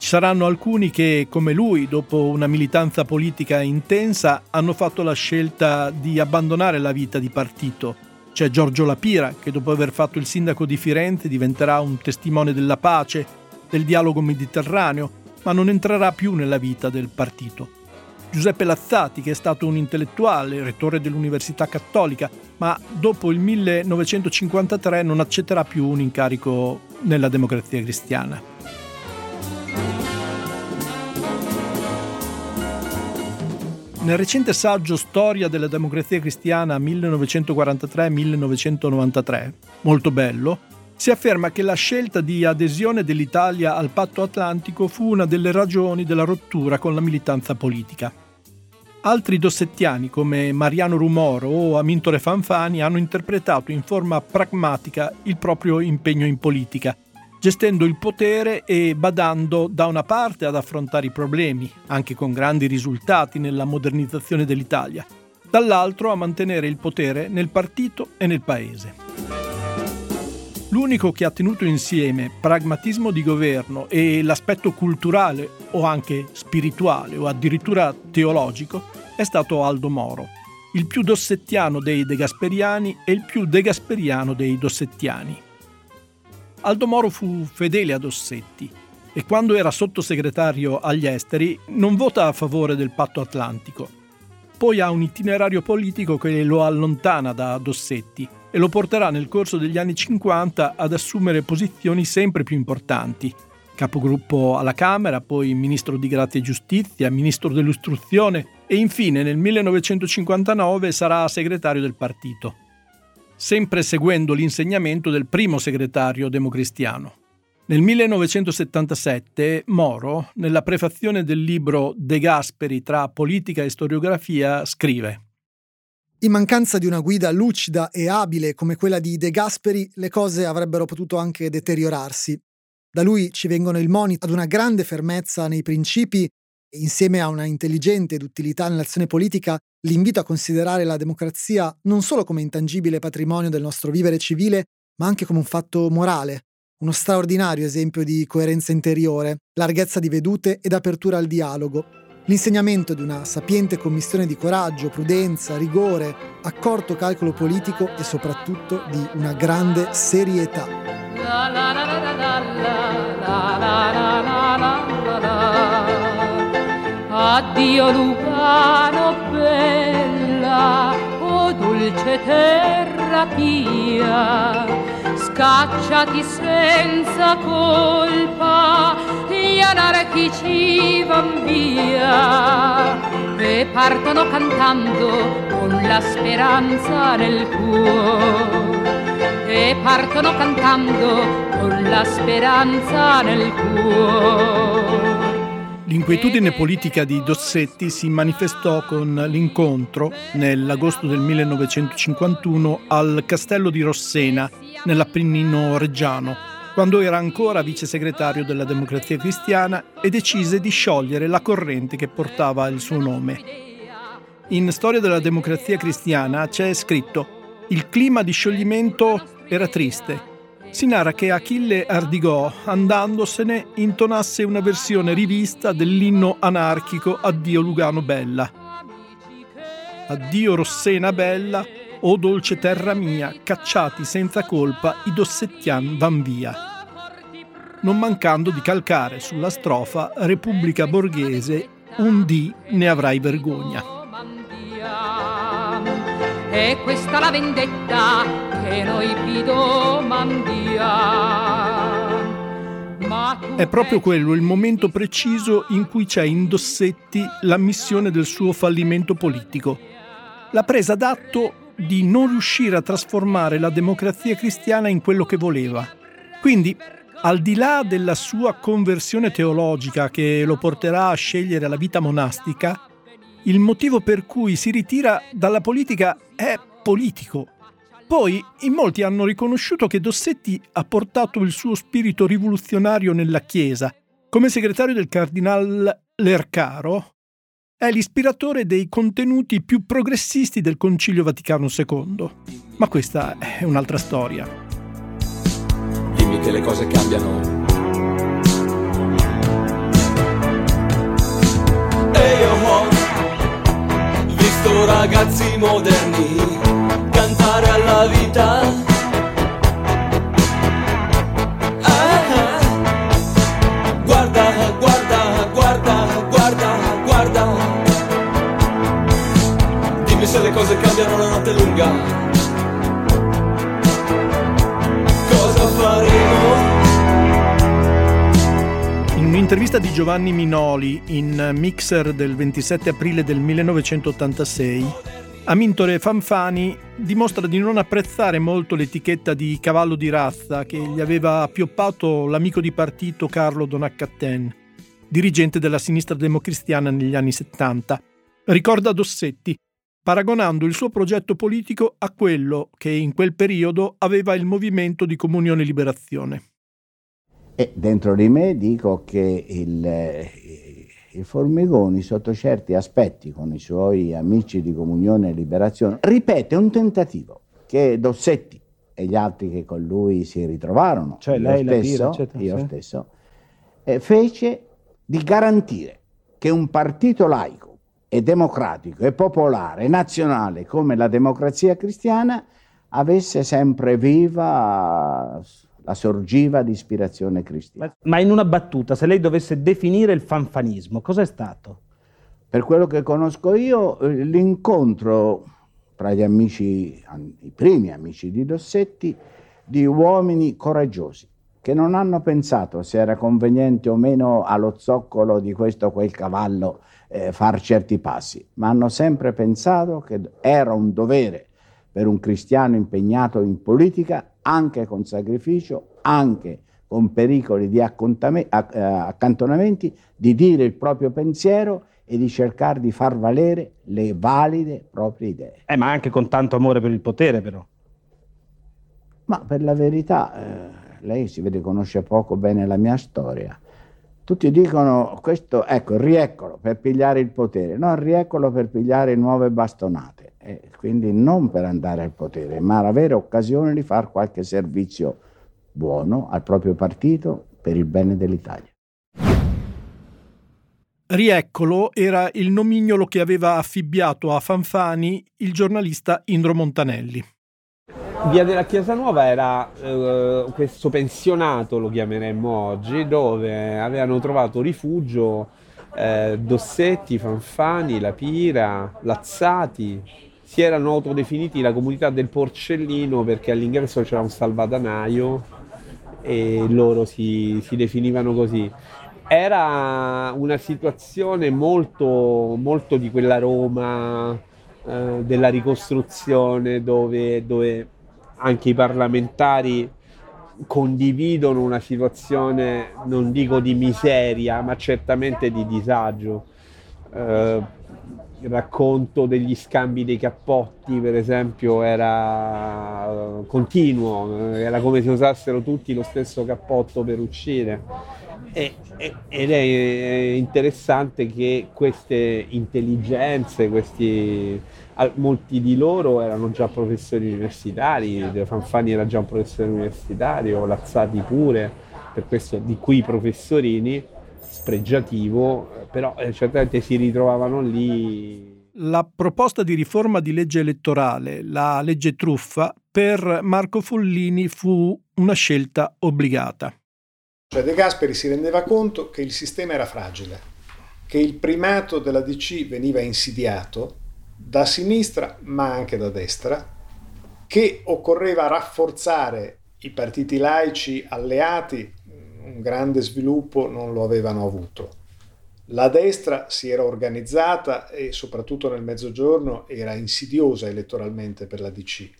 ci saranno alcuni che, come lui, dopo una militanza politica intensa, hanno fatto la scelta di abbandonare la vita di partito. C'è Giorgio Lapira, che dopo aver fatto il sindaco di Firenze diventerà un testimone della pace, del dialogo mediterraneo, ma non entrerà più nella vita del partito. Giuseppe Lazzati, che è stato un intellettuale, rettore dell'Università Cattolica, ma dopo il 1953 non accetterà più un incarico nella democrazia cristiana. Nel recente saggio Storia della democrazia cristiana 1943-1993, molto bello, si afferma che la scelta di adesione dell'Italia al patto atlantico fu una delle ragioni della rottura con la militanza politica. Altri dossettiani come Mariano Rumoro o Amintore Fanfani hanno interpretato in forma pragmatica il proprio impegno in politica – gestendo il potere e badando da una parte ad affrontare i problemi, anche con grandi risultati nella modernizzazione dell'Italia, dall'altro a mantenere il potere nel partito e nel paese. L'unico che ha tenuto insieme pragmatismo di governo e l'aspetto culturale o anche spirituale o addirittura teologico è stato Aldo Moro, il più dossettiano dei degasperiani e il più degasperiano dei dossettiani. Aldo Moro fu fedele a Dossetti e quando era sottosegretario agli esteri non vota a favore del patto atlantico. Poi ha un itinerario politico che lo allontana da Dossetti e lo porterà nel corso degli anni 50 ad assumere posizioni sempre più importanti. Capogruppo alla Camera, poi ministro di Grazia e Giustizia, ministro dell'istruzione e infine nel 1959 sarà segretario del partito sempre seguendo l'insegnamento del primo segretario democristiano. Nel 1977 Moro, nella prefazione del libro De Gasperi tra politica e storiografia, scrive in mancanza di una guida lucida e abile come quella di De Gasperi, le cose avrebbero potuto anche deteriorarsi. Da lui ci vengono il monito ad una grande fermezza nei principi insieme a una intelligente ed utilità nell'azione politica, l'invito a considerare la democrazia non solo come intangibile patrimonio del nostro vivere civile, ma anche come un fatto morale, uno straordinario esempio di coerenza interiore, larghezza di vedute ed apertura al dialogo, l'insegnamento di una sapiente commissione di coraggio, prudenza, rigore, accorto calcolo politico e soprattutto di una grande serietà. La, la, la, Addio Lugano bella, o oh dolce terra pia, scacciati senza colpa, gli anarchici van via. E partono cantando con la speranza nel cuore e partono cantando con la speranza nel cuore. L'inquietudine politica di Dossetti si manifestò con l'incontro, nell'agosto del 1951, al castello di Rossena, nell'Appennino reggiano, quando era ancora vice segretario della Democrazia Cristiana e decise di sciogliere la corrente che portava il suo nome. In Storia della Democrazia Cristiana c'è scritto il clima di scioglimento era triste, si narra che Achille Ardigò, andandosene, intonasse una versione rivista dell'inno anarchico Addio Lugano Bella. Addio Rossena Bella, o dolce terra mia, cacciati senza colpa i dossettian van via. Non mancando di calcare sulla strofa Repubblica Borghese, un dì ne avrai vergogna. E questa la vendetta che noi vi domandiamo. È proprio quello il momento preciso in cui c'è in Dossetti l'ammissione del suo fallimento politico, la presa d'atto di non riuscire a trasformare la democrazia cristiana in quello che voleva. Quindi, al di là della sua conversione teologica che lo porterà a scegliere la vita monastica, il motivo per cui si ritira dalla politica è politico. Poi in molti hanno riconosciuto che Dossetti ha portato il suo spirito rivoluzionario nella Chiesa. Come segretario del cardinal Lercaro, è l'ispiratore dei contenuti più progressisti del Concilio Vaticano II. Ma questa è un'altra storia. Dimmi che le cose cambiano. Visto ragazzi moderni cantare alla vita. Ah, ah. Guarda, guarda, guarda, guarda, guarda. Dimmi se le cose cambiano la notte lunga. Un'intervista di Giovanni Minoli in Mixer del 27 aprile del 1986, Amintore Fanfani dimostra di non apprezzare molto l'etichetta di cavallo di razza che gli aveva appioppato l'amico di partito Carlo Donaccatten, dirigente della sinistra democristiana negli anni 70. Ricorda Dossetti, paragonando il suo progetto politico a quello che in quel periodo aveva il movimento di comunione e liberazione. E dentro di me dico che il, il Formigoni, sotto certi aspetti, con i suoi amici di Comunione e Liberazione, ripete un tentativo che Dossetti e gli altri che con lui si ritrovarono, Cioè io lei, la stesso, Pira, eccetera, io sì. stesso eh, fece di garantire che un partito laico e democratico e popolare nazionale come la democrazia cristiana avesse sempre viva la sorgiva di ispirazione cristiana. Ma in una battuta, se lei dovesse definire il fanfanismo, cos'è stato? Per quello che conosco io, eh, l'incontro tra gli amici, i primi amici di Dossetti, di uomini coraggiosi, che non hanno pensato se era conveniente o meno allo zoccolo di questo o quel cavallo eh, far certi passi, ma hanno sempre pensato che era un dovere per un cristiano impegnato in politica, anche con sacrificio, anche con pericoli di eh, accantonamenti, di dire il proprio pensiero e di cercare di far valere le valide proprie idee. Eh, ma anche con tanto amore per il potere, però. Ma per la verità, eh, lei si vede conosce poco bene la mia storia. Tutti dicono questo, ecco, rieccolo per pigliare il potere. No, rieccolo per pigliare nuove bastonate. E quindi non per andare al potere, ma avere occasione di fare qualche servizio buono al proprio partito per il bene dell'Italia. Rieccolo era il nomignolo che aveva affibbiato a Fanfani il giornalista Indro Montanelli. Via della Chiesa Nuova era eh, questo pensionato, lo chiameremmo oggi, dove avevano trovato rifugio eh, Dossetti, Fanfani, La Pira, Lazzati, si erano autodefiniti la comunità del porcellino perché all'ingresso c'era un salvadanaio e loro si, si definivano così. Era una situazione molto, molto di quella Roma eh, della ricostruzione dove, dove anche i parlamentari condividono una situazione, non dico di miseria, ma certamente di disagio. Eh, il racconto degli scambi dei cappotti, per esempio, era continuo, era come se usassero tutti lo stesso cappotto per uscire. E, ed è interessante che queste intelligenze, questi, molti di loro erano già professori universitari, Fanfani era già un professore universitario, Lazzati pure, per questo di qui professorini spregiativo, però eh, certamente si ritrovavano lì. La proposta di riforma di legge elettorale, la legge truffa, per Marco Follini fu una scelta obbligata. Cioè De Gasperi si rendeva conto che il sistema era fragile, che il primato della DC veniva insidiato da sinistra ma anche da destra, che occorreva rafforzare i partiti laici alleati un grande sviluppo non lo avevano avuto. La destra si era organizzata e soprattutto nel mezzogiorno era insidiosa elettoralmente per la DC.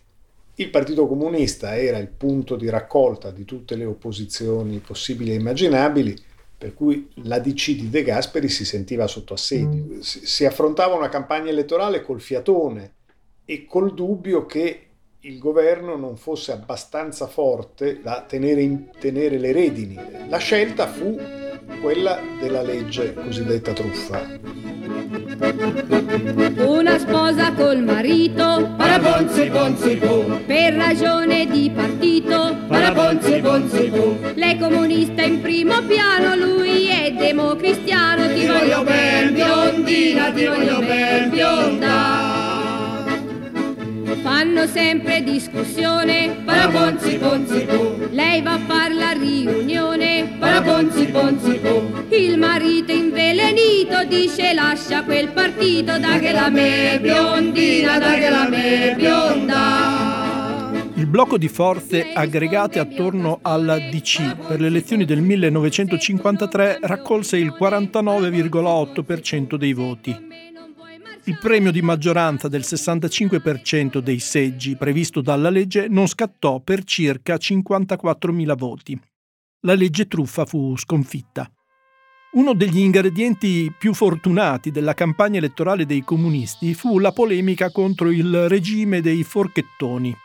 Il Partito Comunista era il punto di raccolta di tutte le opposizioni possibili e immaginabili, per cui la DC di De Gasperi si sentiva sotto assedio. Si affrontava una campagna elettorale col fiatone e col dubbio che il governo non fosse abbastanza forte da tenere, in, tenere le redini. La scelta fu quella della legge cosiddetta truffa. Una sposa col marito, parabonzi bonzi bo. per ragione di partito, parabonzi bonzi bo. lei comunista in primo piano, lui è democristiano, ti, ti voglio ben biondina, ti voglio ben bionda fanno sempre discussione. Parabonzi bonzi bo. Lei va a far la riunione. Parabonzi bonzi bo. Il marito invelenito dice lascia quel partito, da che la me biondina, da che la me bionda. Il blocco di forze aggregate attorno alla DC per le elezioni del 1953 raccolse il 49,8% dei voti. Il premio di maggioranza del 65% dei seggi previsto dalla legge non scattò per circa 54.000 voti. La legge truffa fu sconfitta. Uno degli ingredienti più fortunati della campagna elettorale dei comunisti fu la polemica contro il regime dei forchettoni.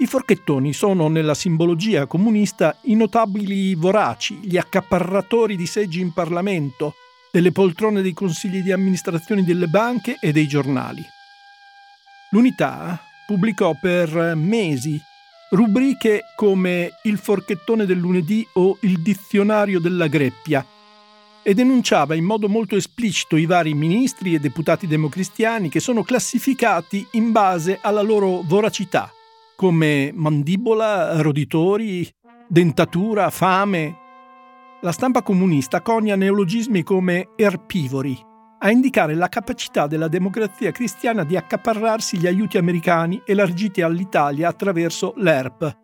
I forchettoni sono nella simbologia comunista i notabili voraci, gli accaparratori di seggi in Parlamento, delle poltrone dei consigli di amministrazione delle banche e dei giornali. L'unità pubblicò per mesi rubriche come Il forchettone del lunedì o Il dizionario della greppia e denunciava in modo molto esplicito i vari ministri e deputati democristiani che sono classificati in base alla loro voracità, come mandibola, roditori, dentatura, fame, la stampa comunista conia neologismi come erpivori, a indicare la capacità della democrazia cristiana di accaparrarsi gli aiuti americani elargiti all'Italia attraverso l'ERP,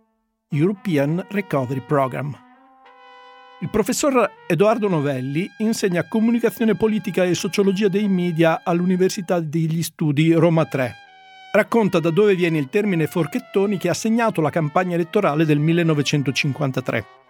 European Recovery Program. Il professor Edoardo Novelli insegna comunicazione politica e sociologia dei media all'Università degli Studi Roma 3. Racconta da dove viene il termine forchettoni che ha segnato la campagna elettorale del 1953.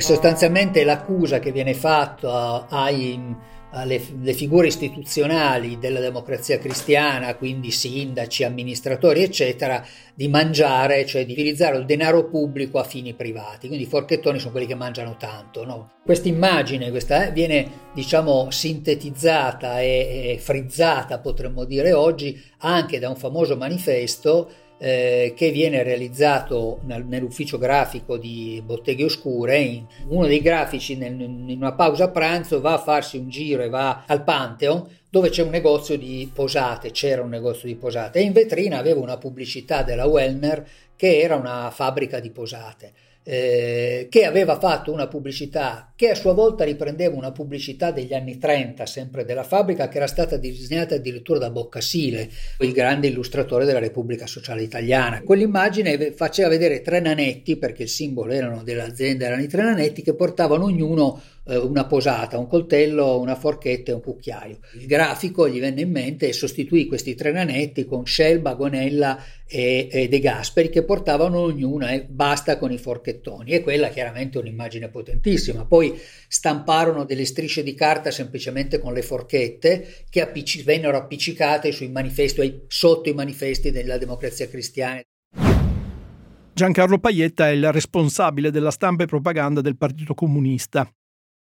Sostanzialmente l'accusa che viene fatta alle figure istituzionali della democrazia cristiana, quindi sindaci, amministratori, eccetera, di mangiare, cioè di utilizzare il denaro pubblico a fini privati. Quindi i forchettoni sono quelli che mangiano tanto. No? Questa immagine eh, viene, diciamo, sintetizzata e, e frizzata, potremmo dire oggi, anche da un famoso manifesto eh, che viene realizzato nel, nell'ufficio grafico di Botteghe Oscure. In, uno dei grafici nel, in una pausa pranzo va a farsi un giro e va al Pantheon dove c'è un negozio di posate, c'era un negozio di posate e in vetrina aveva una pubblicità della Wellner che era una fabbrica di posate. Eh, che aveva fatto una pubblicità che a sua volta riprendeva una pubblicità degli anni 30, sempre della fabbrica, che era stata disegnata addirittura da Boccasile, il grande illustratore della Repubblica Sociale Italiana. Quell'immagine faceva vedere tre nanetti, perché il simbolo erano dell'azienda erano i tre nanetti, che portavano ognuno una posata, un coltello, una forchetta e un cucchiaio. Il grafico gli venne in mente e sostituì questi tre nanetti con Scelba, Gonella e, e De Gasperi che portavano ognuna e basta con i forchettoni e quella chiaramente è un'immagine potentissima. Poi stamparono delle strisce di carta semplicemente con le forchette che appicc- vennero appiccicate sui manifesti, sotto i manifesti della democrazia cristiana. Giancarlo Paietta è il responsabile della stampa e propaganda del Partito Comunista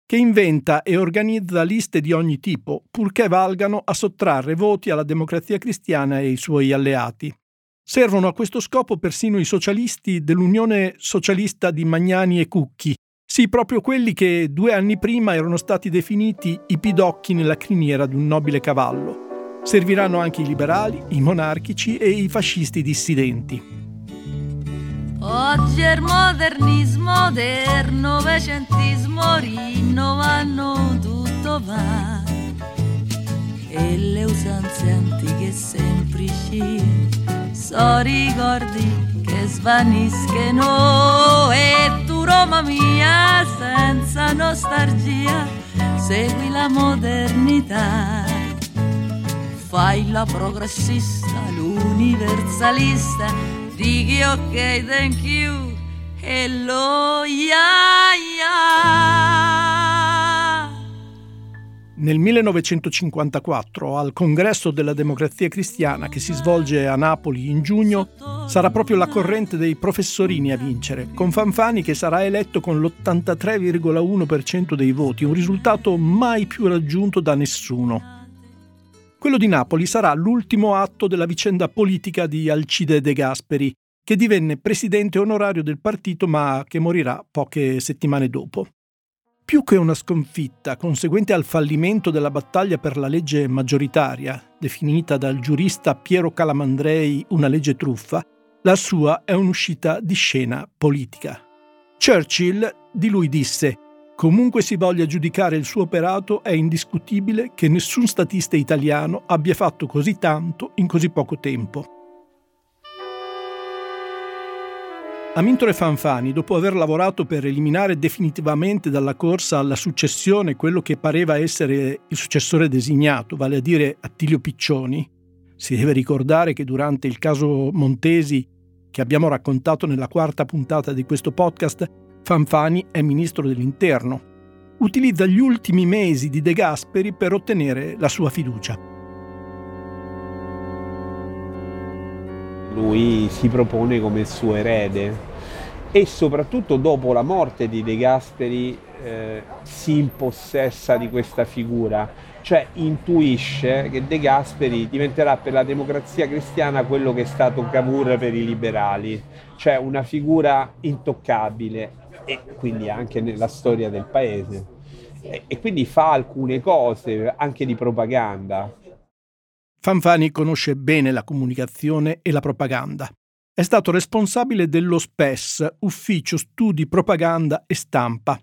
che inventa e organizza liste di ogni tipo, purché valgano a sottrarre voti alla democrazia cristiana e ai suoi alleati. Servono a questo scopo persino i socialisti dell'Unione Socialista di Magnani e Cucchi, sì, proprio quelli che due anni prima erano stati definiti i pidocchi nella criniera di un nobile cavallo. Serviranno anche i liberali, i monarchici e i fascisti dissidenti. Oggi il modernismo del novecentismo rinnovano tutto va. E le usanze antiche semplici so ricordi che svaniscono. E tu Roma mia senza nostalgia segui la modernità. Fai la progressista l'universalista dighi ok, thank you, hello, yeah, yeah. Nel 1954, al Congresso della Democrazia Cristiana che si svolge a Napoli in giugno, sarà proprio la corrente dei professorini a vincere, con Fanfani che sarà eletto con l'83,1% dei voti, un risultato mai più raggiunto da nessuno. Quello di Napoli sarà l'ultimo atto della vicenda politica di Alcide De Gasperi, che divenne presidente onorario del partito ma che morirà poche settimane dopo. Più che una sconfitta conseguente al fallimento della battaglia per la legge maggioritaria, definita dal giurista Piero Calamandrei una legge truffa, la sua è un'uscita di scena politica. Churchill di lui disse Comunque si voglia giudicare il suo operato, è indiscutibile che nessun statista italiano abbia fatto così tanto in così poco tempo. Amintore Fanfani, dopo aver lavorato per eliminare definitivamente dalla corsa alla successione quello che pareva essere il successore designato, vale a dire Attilio Piccioni, si deve ricordare che durante il caso Montesi, che abbiamo raccontato nella quarta puntata di questo podcast, Fanfani è ministro dell'Interno. Utilizza gli ultimi mesi di De Gasperi per ottenere la sua fiducia. Lui si propone come suo erede e soprattutto dopo la morte di De Gasperi eh, si impossessa di questa figura, cioè intuisce che De Gasperi diventerà per la democrazia cristiana quello che è stato Cavour per i liberali, cioè una figura intoccabile e quindi anche nella storia del paese. E, e quindi fa alcune cose anche di propaganda. Fanfani conosce bene la comunicazione e la propaganda. È stato responsabile dello SPES, Ufficio Studi Propaganda e Stampa.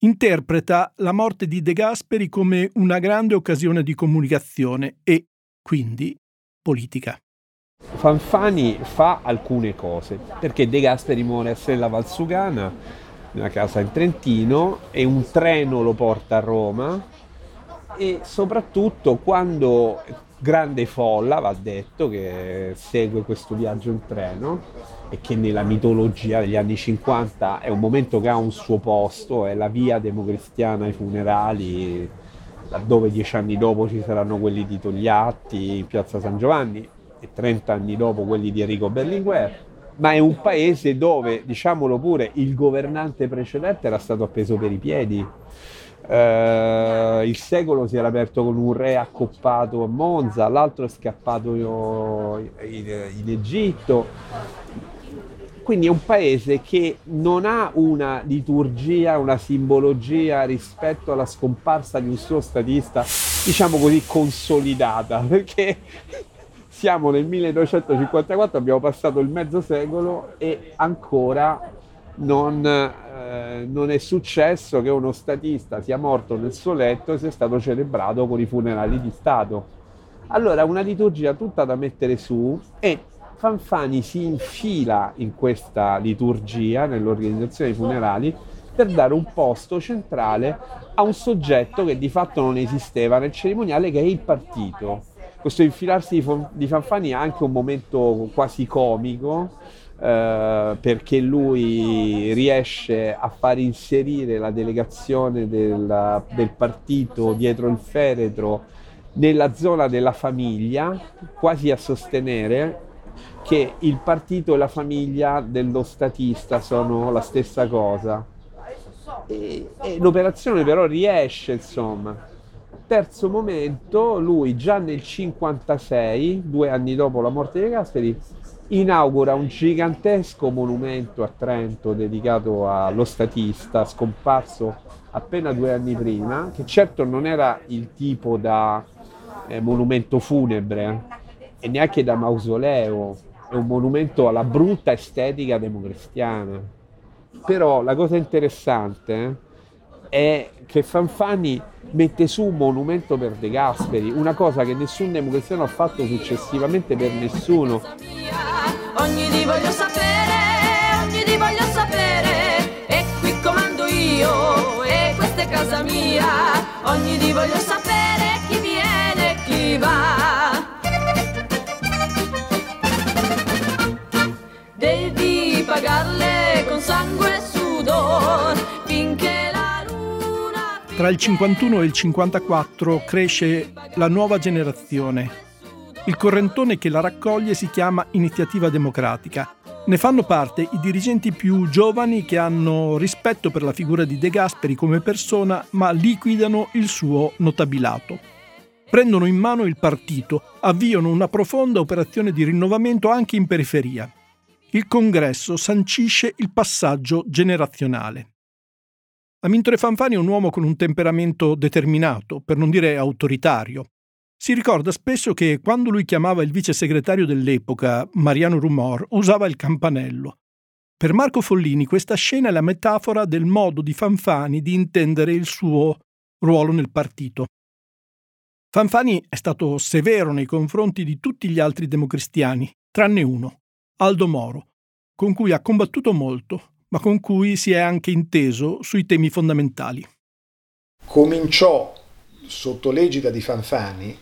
Interpreta la morte di De Gasperi come una grande occasione di comunicazione e, quindi, politica. Fanfani fa alcune cose, perché De Gasperi muore a Sella Valsugana una casa in Trentino e un treno lo porta a Roma e soprattutto quando grande folla, va detto, che segue questo viaggio in treno e che nella mitologia degli anni 50 è un momento che ha un suo posto, è la via democristiana ai funerali, laddove dieci anni dopo ci saranno quelli di Togliatti in piazza San Giovanni e 30 anni dopo quelli di Enrico Berlinguer ma è un paese dove, diciamolo pure, il governante precedente era stato appeso per i piedi. Uh, il secolo si era aperto con un re accoppato a Monza, l'altro è scappato in, in Egitto. Quindi è un paese che non ha una liturgia, una simbologia rispetto alla scomparsa di un suo statista, diciamo così, consolidata, [LAUGHS] perché siamo nel 1254, abbiamo passato il mezzo secolo e ancora non, eh, non è successo che uno statista sia morto nel suo letto e sia stato celebrato con i funerali di Stato. Allora, una liturgia tutta da mettere su e Fanfani si infila in questa liturgia, nell'organizzazione dei funerali, per dare un posto centrale a un soggetto che di fatto non esisteva nel cerimoniale, che è il partito. Questo infilarsi di, Fanfani ha anche un momento quasi comico, eh, perché lui riesce a far inserire la delegazione del, del partito dietro il feretro nella zona della famiglia, quasi a sostenere che il partito e la famiglia dello statista sono la stessa cosa. E, e l'operazione però riesce, insomma. Terzo momento, lui già nel 56, due anni dopo la morte di Gasperi, inaugura un gigantesco monumento a Trento dedicato allo statista scomparso appena due anni prima, che certo non era il tipo da eh, monumento funebre e neanche da mausoleo, è un monumento alla brutta estetica democristiana. Però la cosa interessante è che Fanfani mette su un monumento per De Gasperi, una cosa che nessun democristiano ha fatto successivamente per nessuno. Ogni di voglio sapere, ogni di voglio sapere, e qui comando io, e questa è casa mia, ogni di voglio sapere chi viene e chi va. Tra il 51 e il 54 cresce la nuova generazione, il correntone che la raccoglie si chiama Iniziativa Democratica. Ne fanno parte i dirigenti più giovani che hanno rispetto per la figura di De Gasperi come persona, ma liquidano il suo notabilato. Prendono in mano il partito, avviano una profonda operazione di rinnovamento anche in periferia. Il congresso sancisce il passaggio generazionale. Amintore Fanfani è un uomo con un temperamento determinato, per non dire autoritario. Si ricorda spesso che quando lui chiamava il vice segretario dell'epoca, Mariano Rumor, usava il campanello. Per Marco Follini questa scena è la metafora del modo di Fanfani di intendere il suo ruolo nel partito. Fanfani è stato severo nei confronti di tutti gli altri democristiani, tranne uno, Aldo Moro, con cui ha combattuto molto, ma con cui si è anche inteso sui temi fondamentali. Cominciò sotto l'egida di Fanfani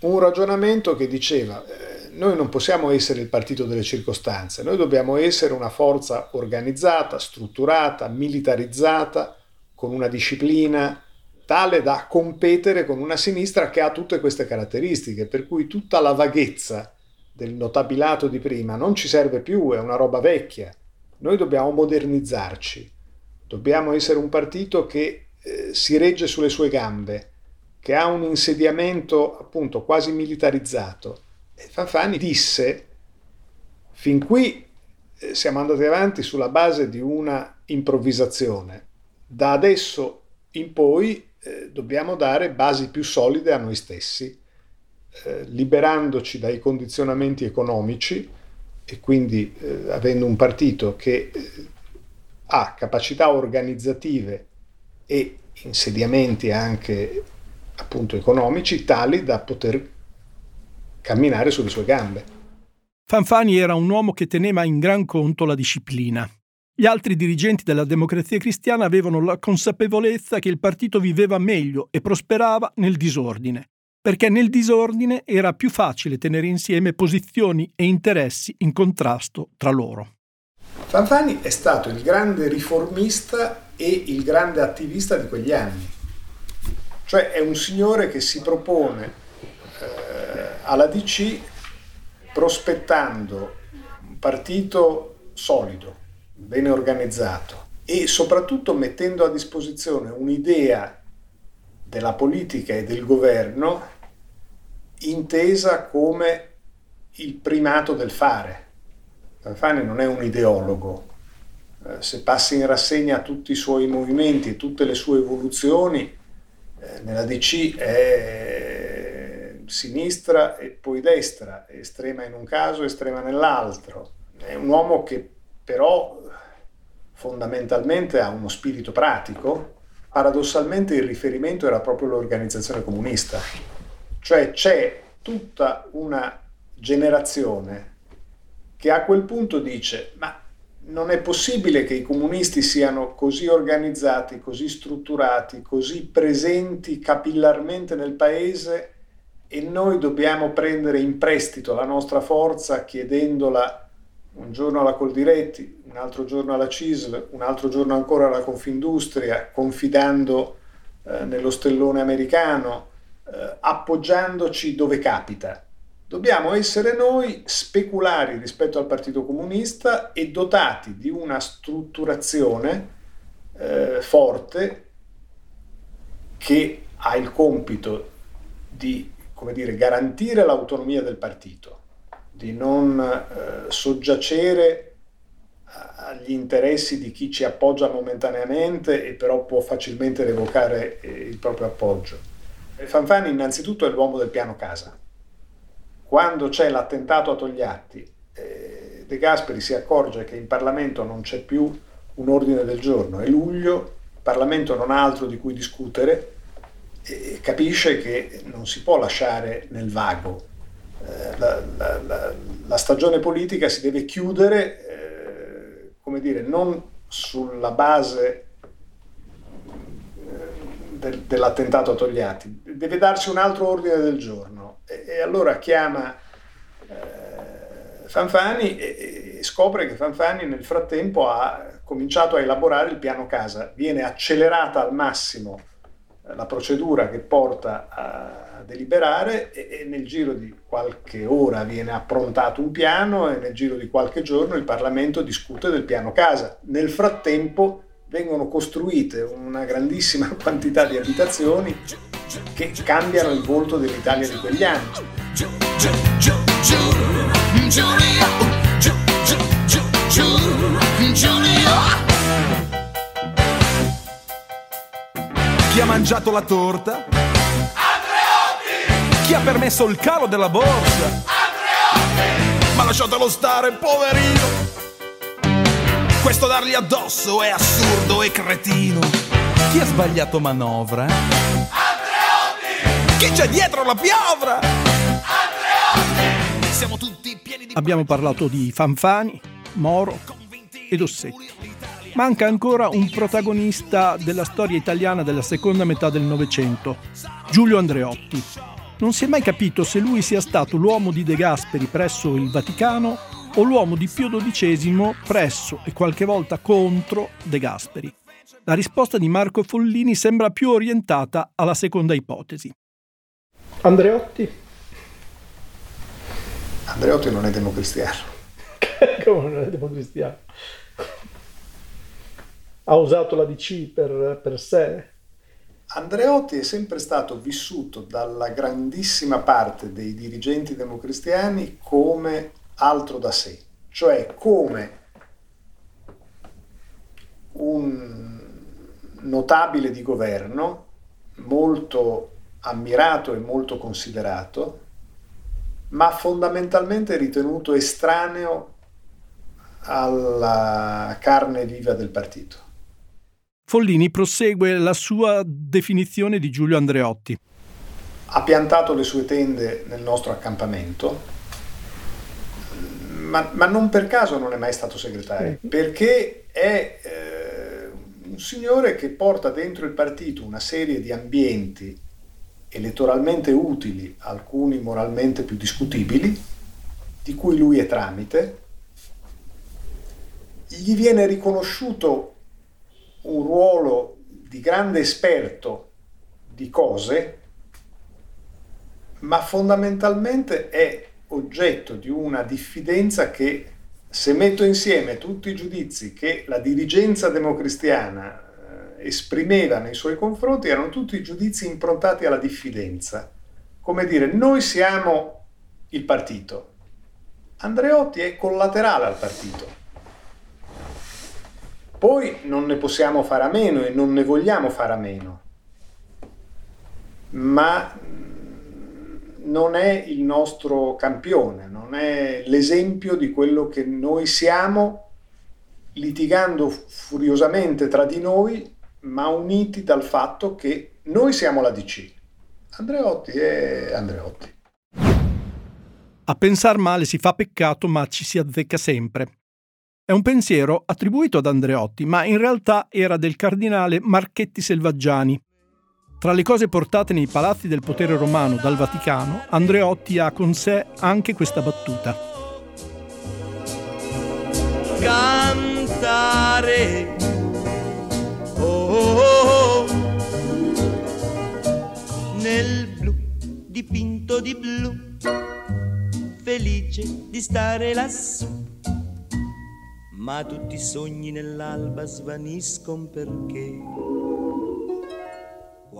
un ragionamento che diceva eh, noi non possiamo essere il partito delle circostanze, noi dobbiamo essere una forza organizzata, strutturata, militarizzata, con una disciplina tale da competere con una sinistra che ha tutte queste caratteristiche, per cui tutta la vaghezza del notabilato di prima non ci serve più, è una roba vecchia. Noi dobbiamo modernizzarci, dobbiamo essere un partito che eh, si regge sulle sue gambe, che ha un insediamento appunto quasi militarizzato. E Fanfani disse, fin qui eh, siamo andati avanti sulla base di una improvvisazione, da adesso in poi eh, dobbiamo dare basi più solide a noi stessi, eh, liberandoci dai condizionamenti economici e quindi eh, avendo un partito che eh, ha capacità organizzative e insediamenti anche appunto economici tali da poter camminare sulle sue gambe. Fanfani era un uomo che teneva in gran conto la disciplina. Gli altri dirigenti della democrazia cristiana avevano la consapevolezza che il partito viveva meglio e prosperava nel disordine, perché nel disordine era più facile tenere insieme posizioni e interessi in contrasto tra loro. Fanfani è stato il grande riformista e il grande attivista di quegli anni. Cioè è un signore che si propone eh, alla DC prospettando un partito solido, ben organizzato e soprattutto mettendo a disposizione un'idea della politica e del governo intesa come il primato del fare. Fanfani non è un ideologo. Eh, se passi in rassegna tutti i suoi movimenti e tutte le sue evoluzioni, eh, nella DC è sinistra e poi destra, estrema in un caso, estrema nell'altro. È un uomo che però fondamentalmente ha uno spirito pratico, paradossalmente il riferimento era proprio l'organizzazione comunista. Cioè c'è tutta una generazione che a quel punto dice ma non è possibile che i comunisti siano così organizzati, così strutturati, così presenti capillarmente nel paese e noi dobbiamo prendere in prestito la nostra forza chiedendola un giorno alla Coldiretti, un altro giorno alla CISL, un altro giorno ancora alla Confindustria, confidando eh, nello stellone americano, eh, appoggiandoci dove capita. Dobbiamo essere noi speculari rispetto al Partito Comunista e dotati di una strutturazione eh, forte che ha il compito di dire, garantire l'autonomia del partito, di non eh, soggiacere agli interessi di chi ci appoggia momentaneamente e però può facilmente revocare eh, il proprio appoggio. Fanfani innanzitutto è l'uomo del piano casa. Quando c'è l'attentato a Togliatti, eh, De Gasperi si accorge che in Parlamento non c'è più un ordine del giorno, è luglio, il Parlamento non ha altro di cui discutere e capisce che non si può lasciare nel vago eh, la, la, la, la, stagione politica si deve chiudere, eh, come dire, non sulla base eh, del, dell'attentato a Togliatti, deve darsi un altro ordine del giorno. E, e allora chiama eh, Fanfani e, e scopre che Fanfani nel frattempo ha cominciato a elaborare il piano casa, viene accelerata al massimo la procedura che porta a deliberare e, e, nel giro di qualche ora viene approntato un piano e nel giro di qualche giorno il Parlamento discute del piano casa. Nel frattempo vengono costruite una grandissima [LAUGHS] quantità di abitazioni che cambiano il volto dell'Italia di quegli anni. Chi ha mangiato la torta? Chi ha permesso il calo della borsa? Andreotti! Ma lasciatelo stare, poverino! Questo dargli addosso è assurdo e cretino. Chi ha sbagliato manovra? Andreotti! Chi c'è dietro la piovra? Andreotti! Siamo tutti pieni di... Abbiamo parlato di Fanfani, Moro e Dossetti. Manca ancora un protagonista della storia italiana della seconda metà del Novecento, Giulio Andreotti, non si è mai capito se lui sia stato l'uomo di De Gasperi presso il Vaticano o l'uomo di Pio XII presso e qualche volta contro De Gasperi. La risposta di Marco Follini sembra più orientata alla seconda ipotesi. Andreotti? Andreotti non è democristiano. [LAUGHS] Come non è democristiano? Ha usato la DC per, per sé? Andreotti è sempre stato vissuto dalla grandissima parte dei dirigenti democristiani come altro da sé, cioè come un notabile di governo molto ammirato e molto considerato, ma fondamentalmente ritenuto estraneo alla carne viva del partito. Follini prosegue la sua definizione di Giulio Andreotti. Ha piantato le sue tende nel nostro accampamento, ma, ma non per caso non è mai stato segretario, perché è eh, un signore che porta dentro il partito una serie di ambienti elettoralmente utili, alcuni moralmente più discutibili, di cui lui è tramite, gli viene riconosciuto un ruolo di grande esperto di cose, ma fondamentalmente è oggetto di una diffidenza che se metto insieme tutti i giudizi che la dirigenza democristiana eh, esprimeva nei suoi confronti, erano tutti giudizi improntati alla diffidenza. Come dire, noi siamo il partito. Andreotti è collaterale al partito. Poi non ne possiamo fare a meno e non ne vogliamo fare a meno, ma non è il nostro campione, non è l'esempio di quello che noi siamo litigando furiosamente tra di noi, ma uniti dal fatto che noi siamo la DC. Andreotti è Andreotti. A pensar male si fa peccato, ma ci si azzecca sempre. È un pensiero attribuito ad Andreotti, ma in realtà era del cardinale Marchetti Selvaggiani. Tra le cose portate nei palazzi del potere romano dal Vaticano, Andreotti ha con sé anche questa battuta. Cantare. Oh, oh, oh. Nel blu dipinto di blu, felice di stare lassù. Ma tutti i sogni nell'alba svaniscono perché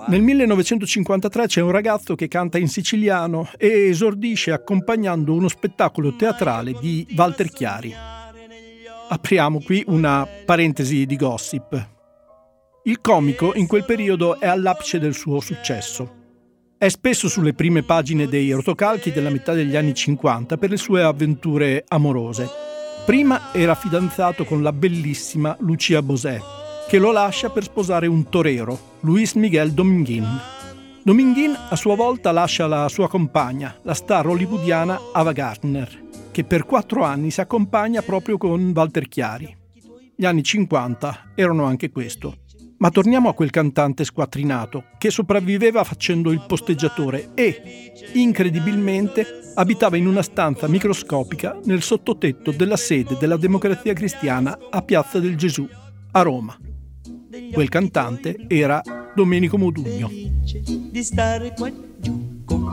Nel 1953 c'è un ragazzo che canta in siciliano e esordisce accompagnando uno spettacolo teatrale di Walter Chiari. Apriamo qui una parentesi di gossip. Il comico in quel periodo è all'apice del suo successo. È spesso sulle prime pagine dei rotocalchi della metà degli anni 50 per le sue avventure amorose. Prima era fidanzato con la bellissima Lucia Bosè, che lo lascia per sposare un torero, Luis Miguel Dominguin. Dominguin a sua volta lascia la sua compagna, la star hollywoodiana Ava Gardner, che per quattro anni si accompagna proprio con Walter Chiari. Gli anni 50 erano anche questo. Ma torniamo a quel cantante squattrinato che sopravviveva facendo il posteggiatore e, incredibilmente, abitava in una stanza microscopica nel sottotetto della sede della Democrazia Cristiana a Piazza del Gesù, a Roma. Quel cantante era Domenico Modugno. di stare qua giù con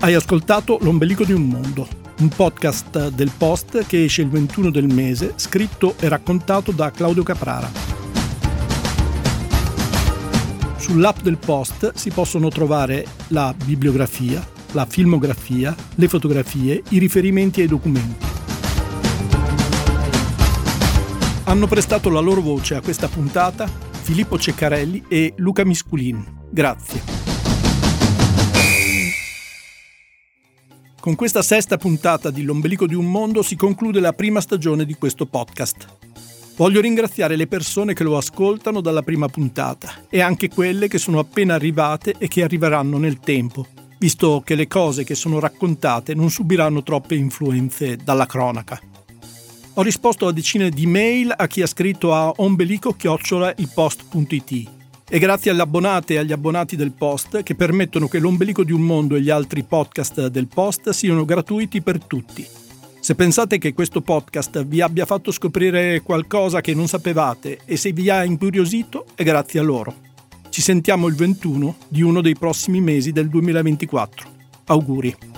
Hai ascoltato L'ombelico di un mondo, un podcast del Post che esce il 21 del mese, scritto e raccontato da Claudio Caprara. Sull'app del Post si possono trovare la bibliografia, la filmografia, le fotografie, i riferimenti ai documenti. Hanno prestato la loro voce a questa puntata Filippo Ceccarelli e Luca Misculin. Grazie. Con questa sesta puntata di L'ombelico di un mondo si conclude la prima stagione di questo podcast. Voglio ringraziare le persone che lo ascoltano dalla prima puntata e anche quelle che sono appena arrivate e che arriveranno nel tempo, visto che le cose che sono raccontate non subiranno troppe influenze dalla cronaca. Ho risposto a decine di mail a chi ha scritto a ombelico-ilpost.it e grazie alle abbonate e agli abbonati del Post che permettono che l'ombelico di un mondo e gli altri podcast del Post siano gratuiti per tutti. Se pensate che questo podcast vi abbia fatto scoprire qualcosa che non sapevate e se vi ha incuriosito, è grazie a loro. Ci sentiamo il 21 di uno dei prossimi mesi del 2024. Auguri.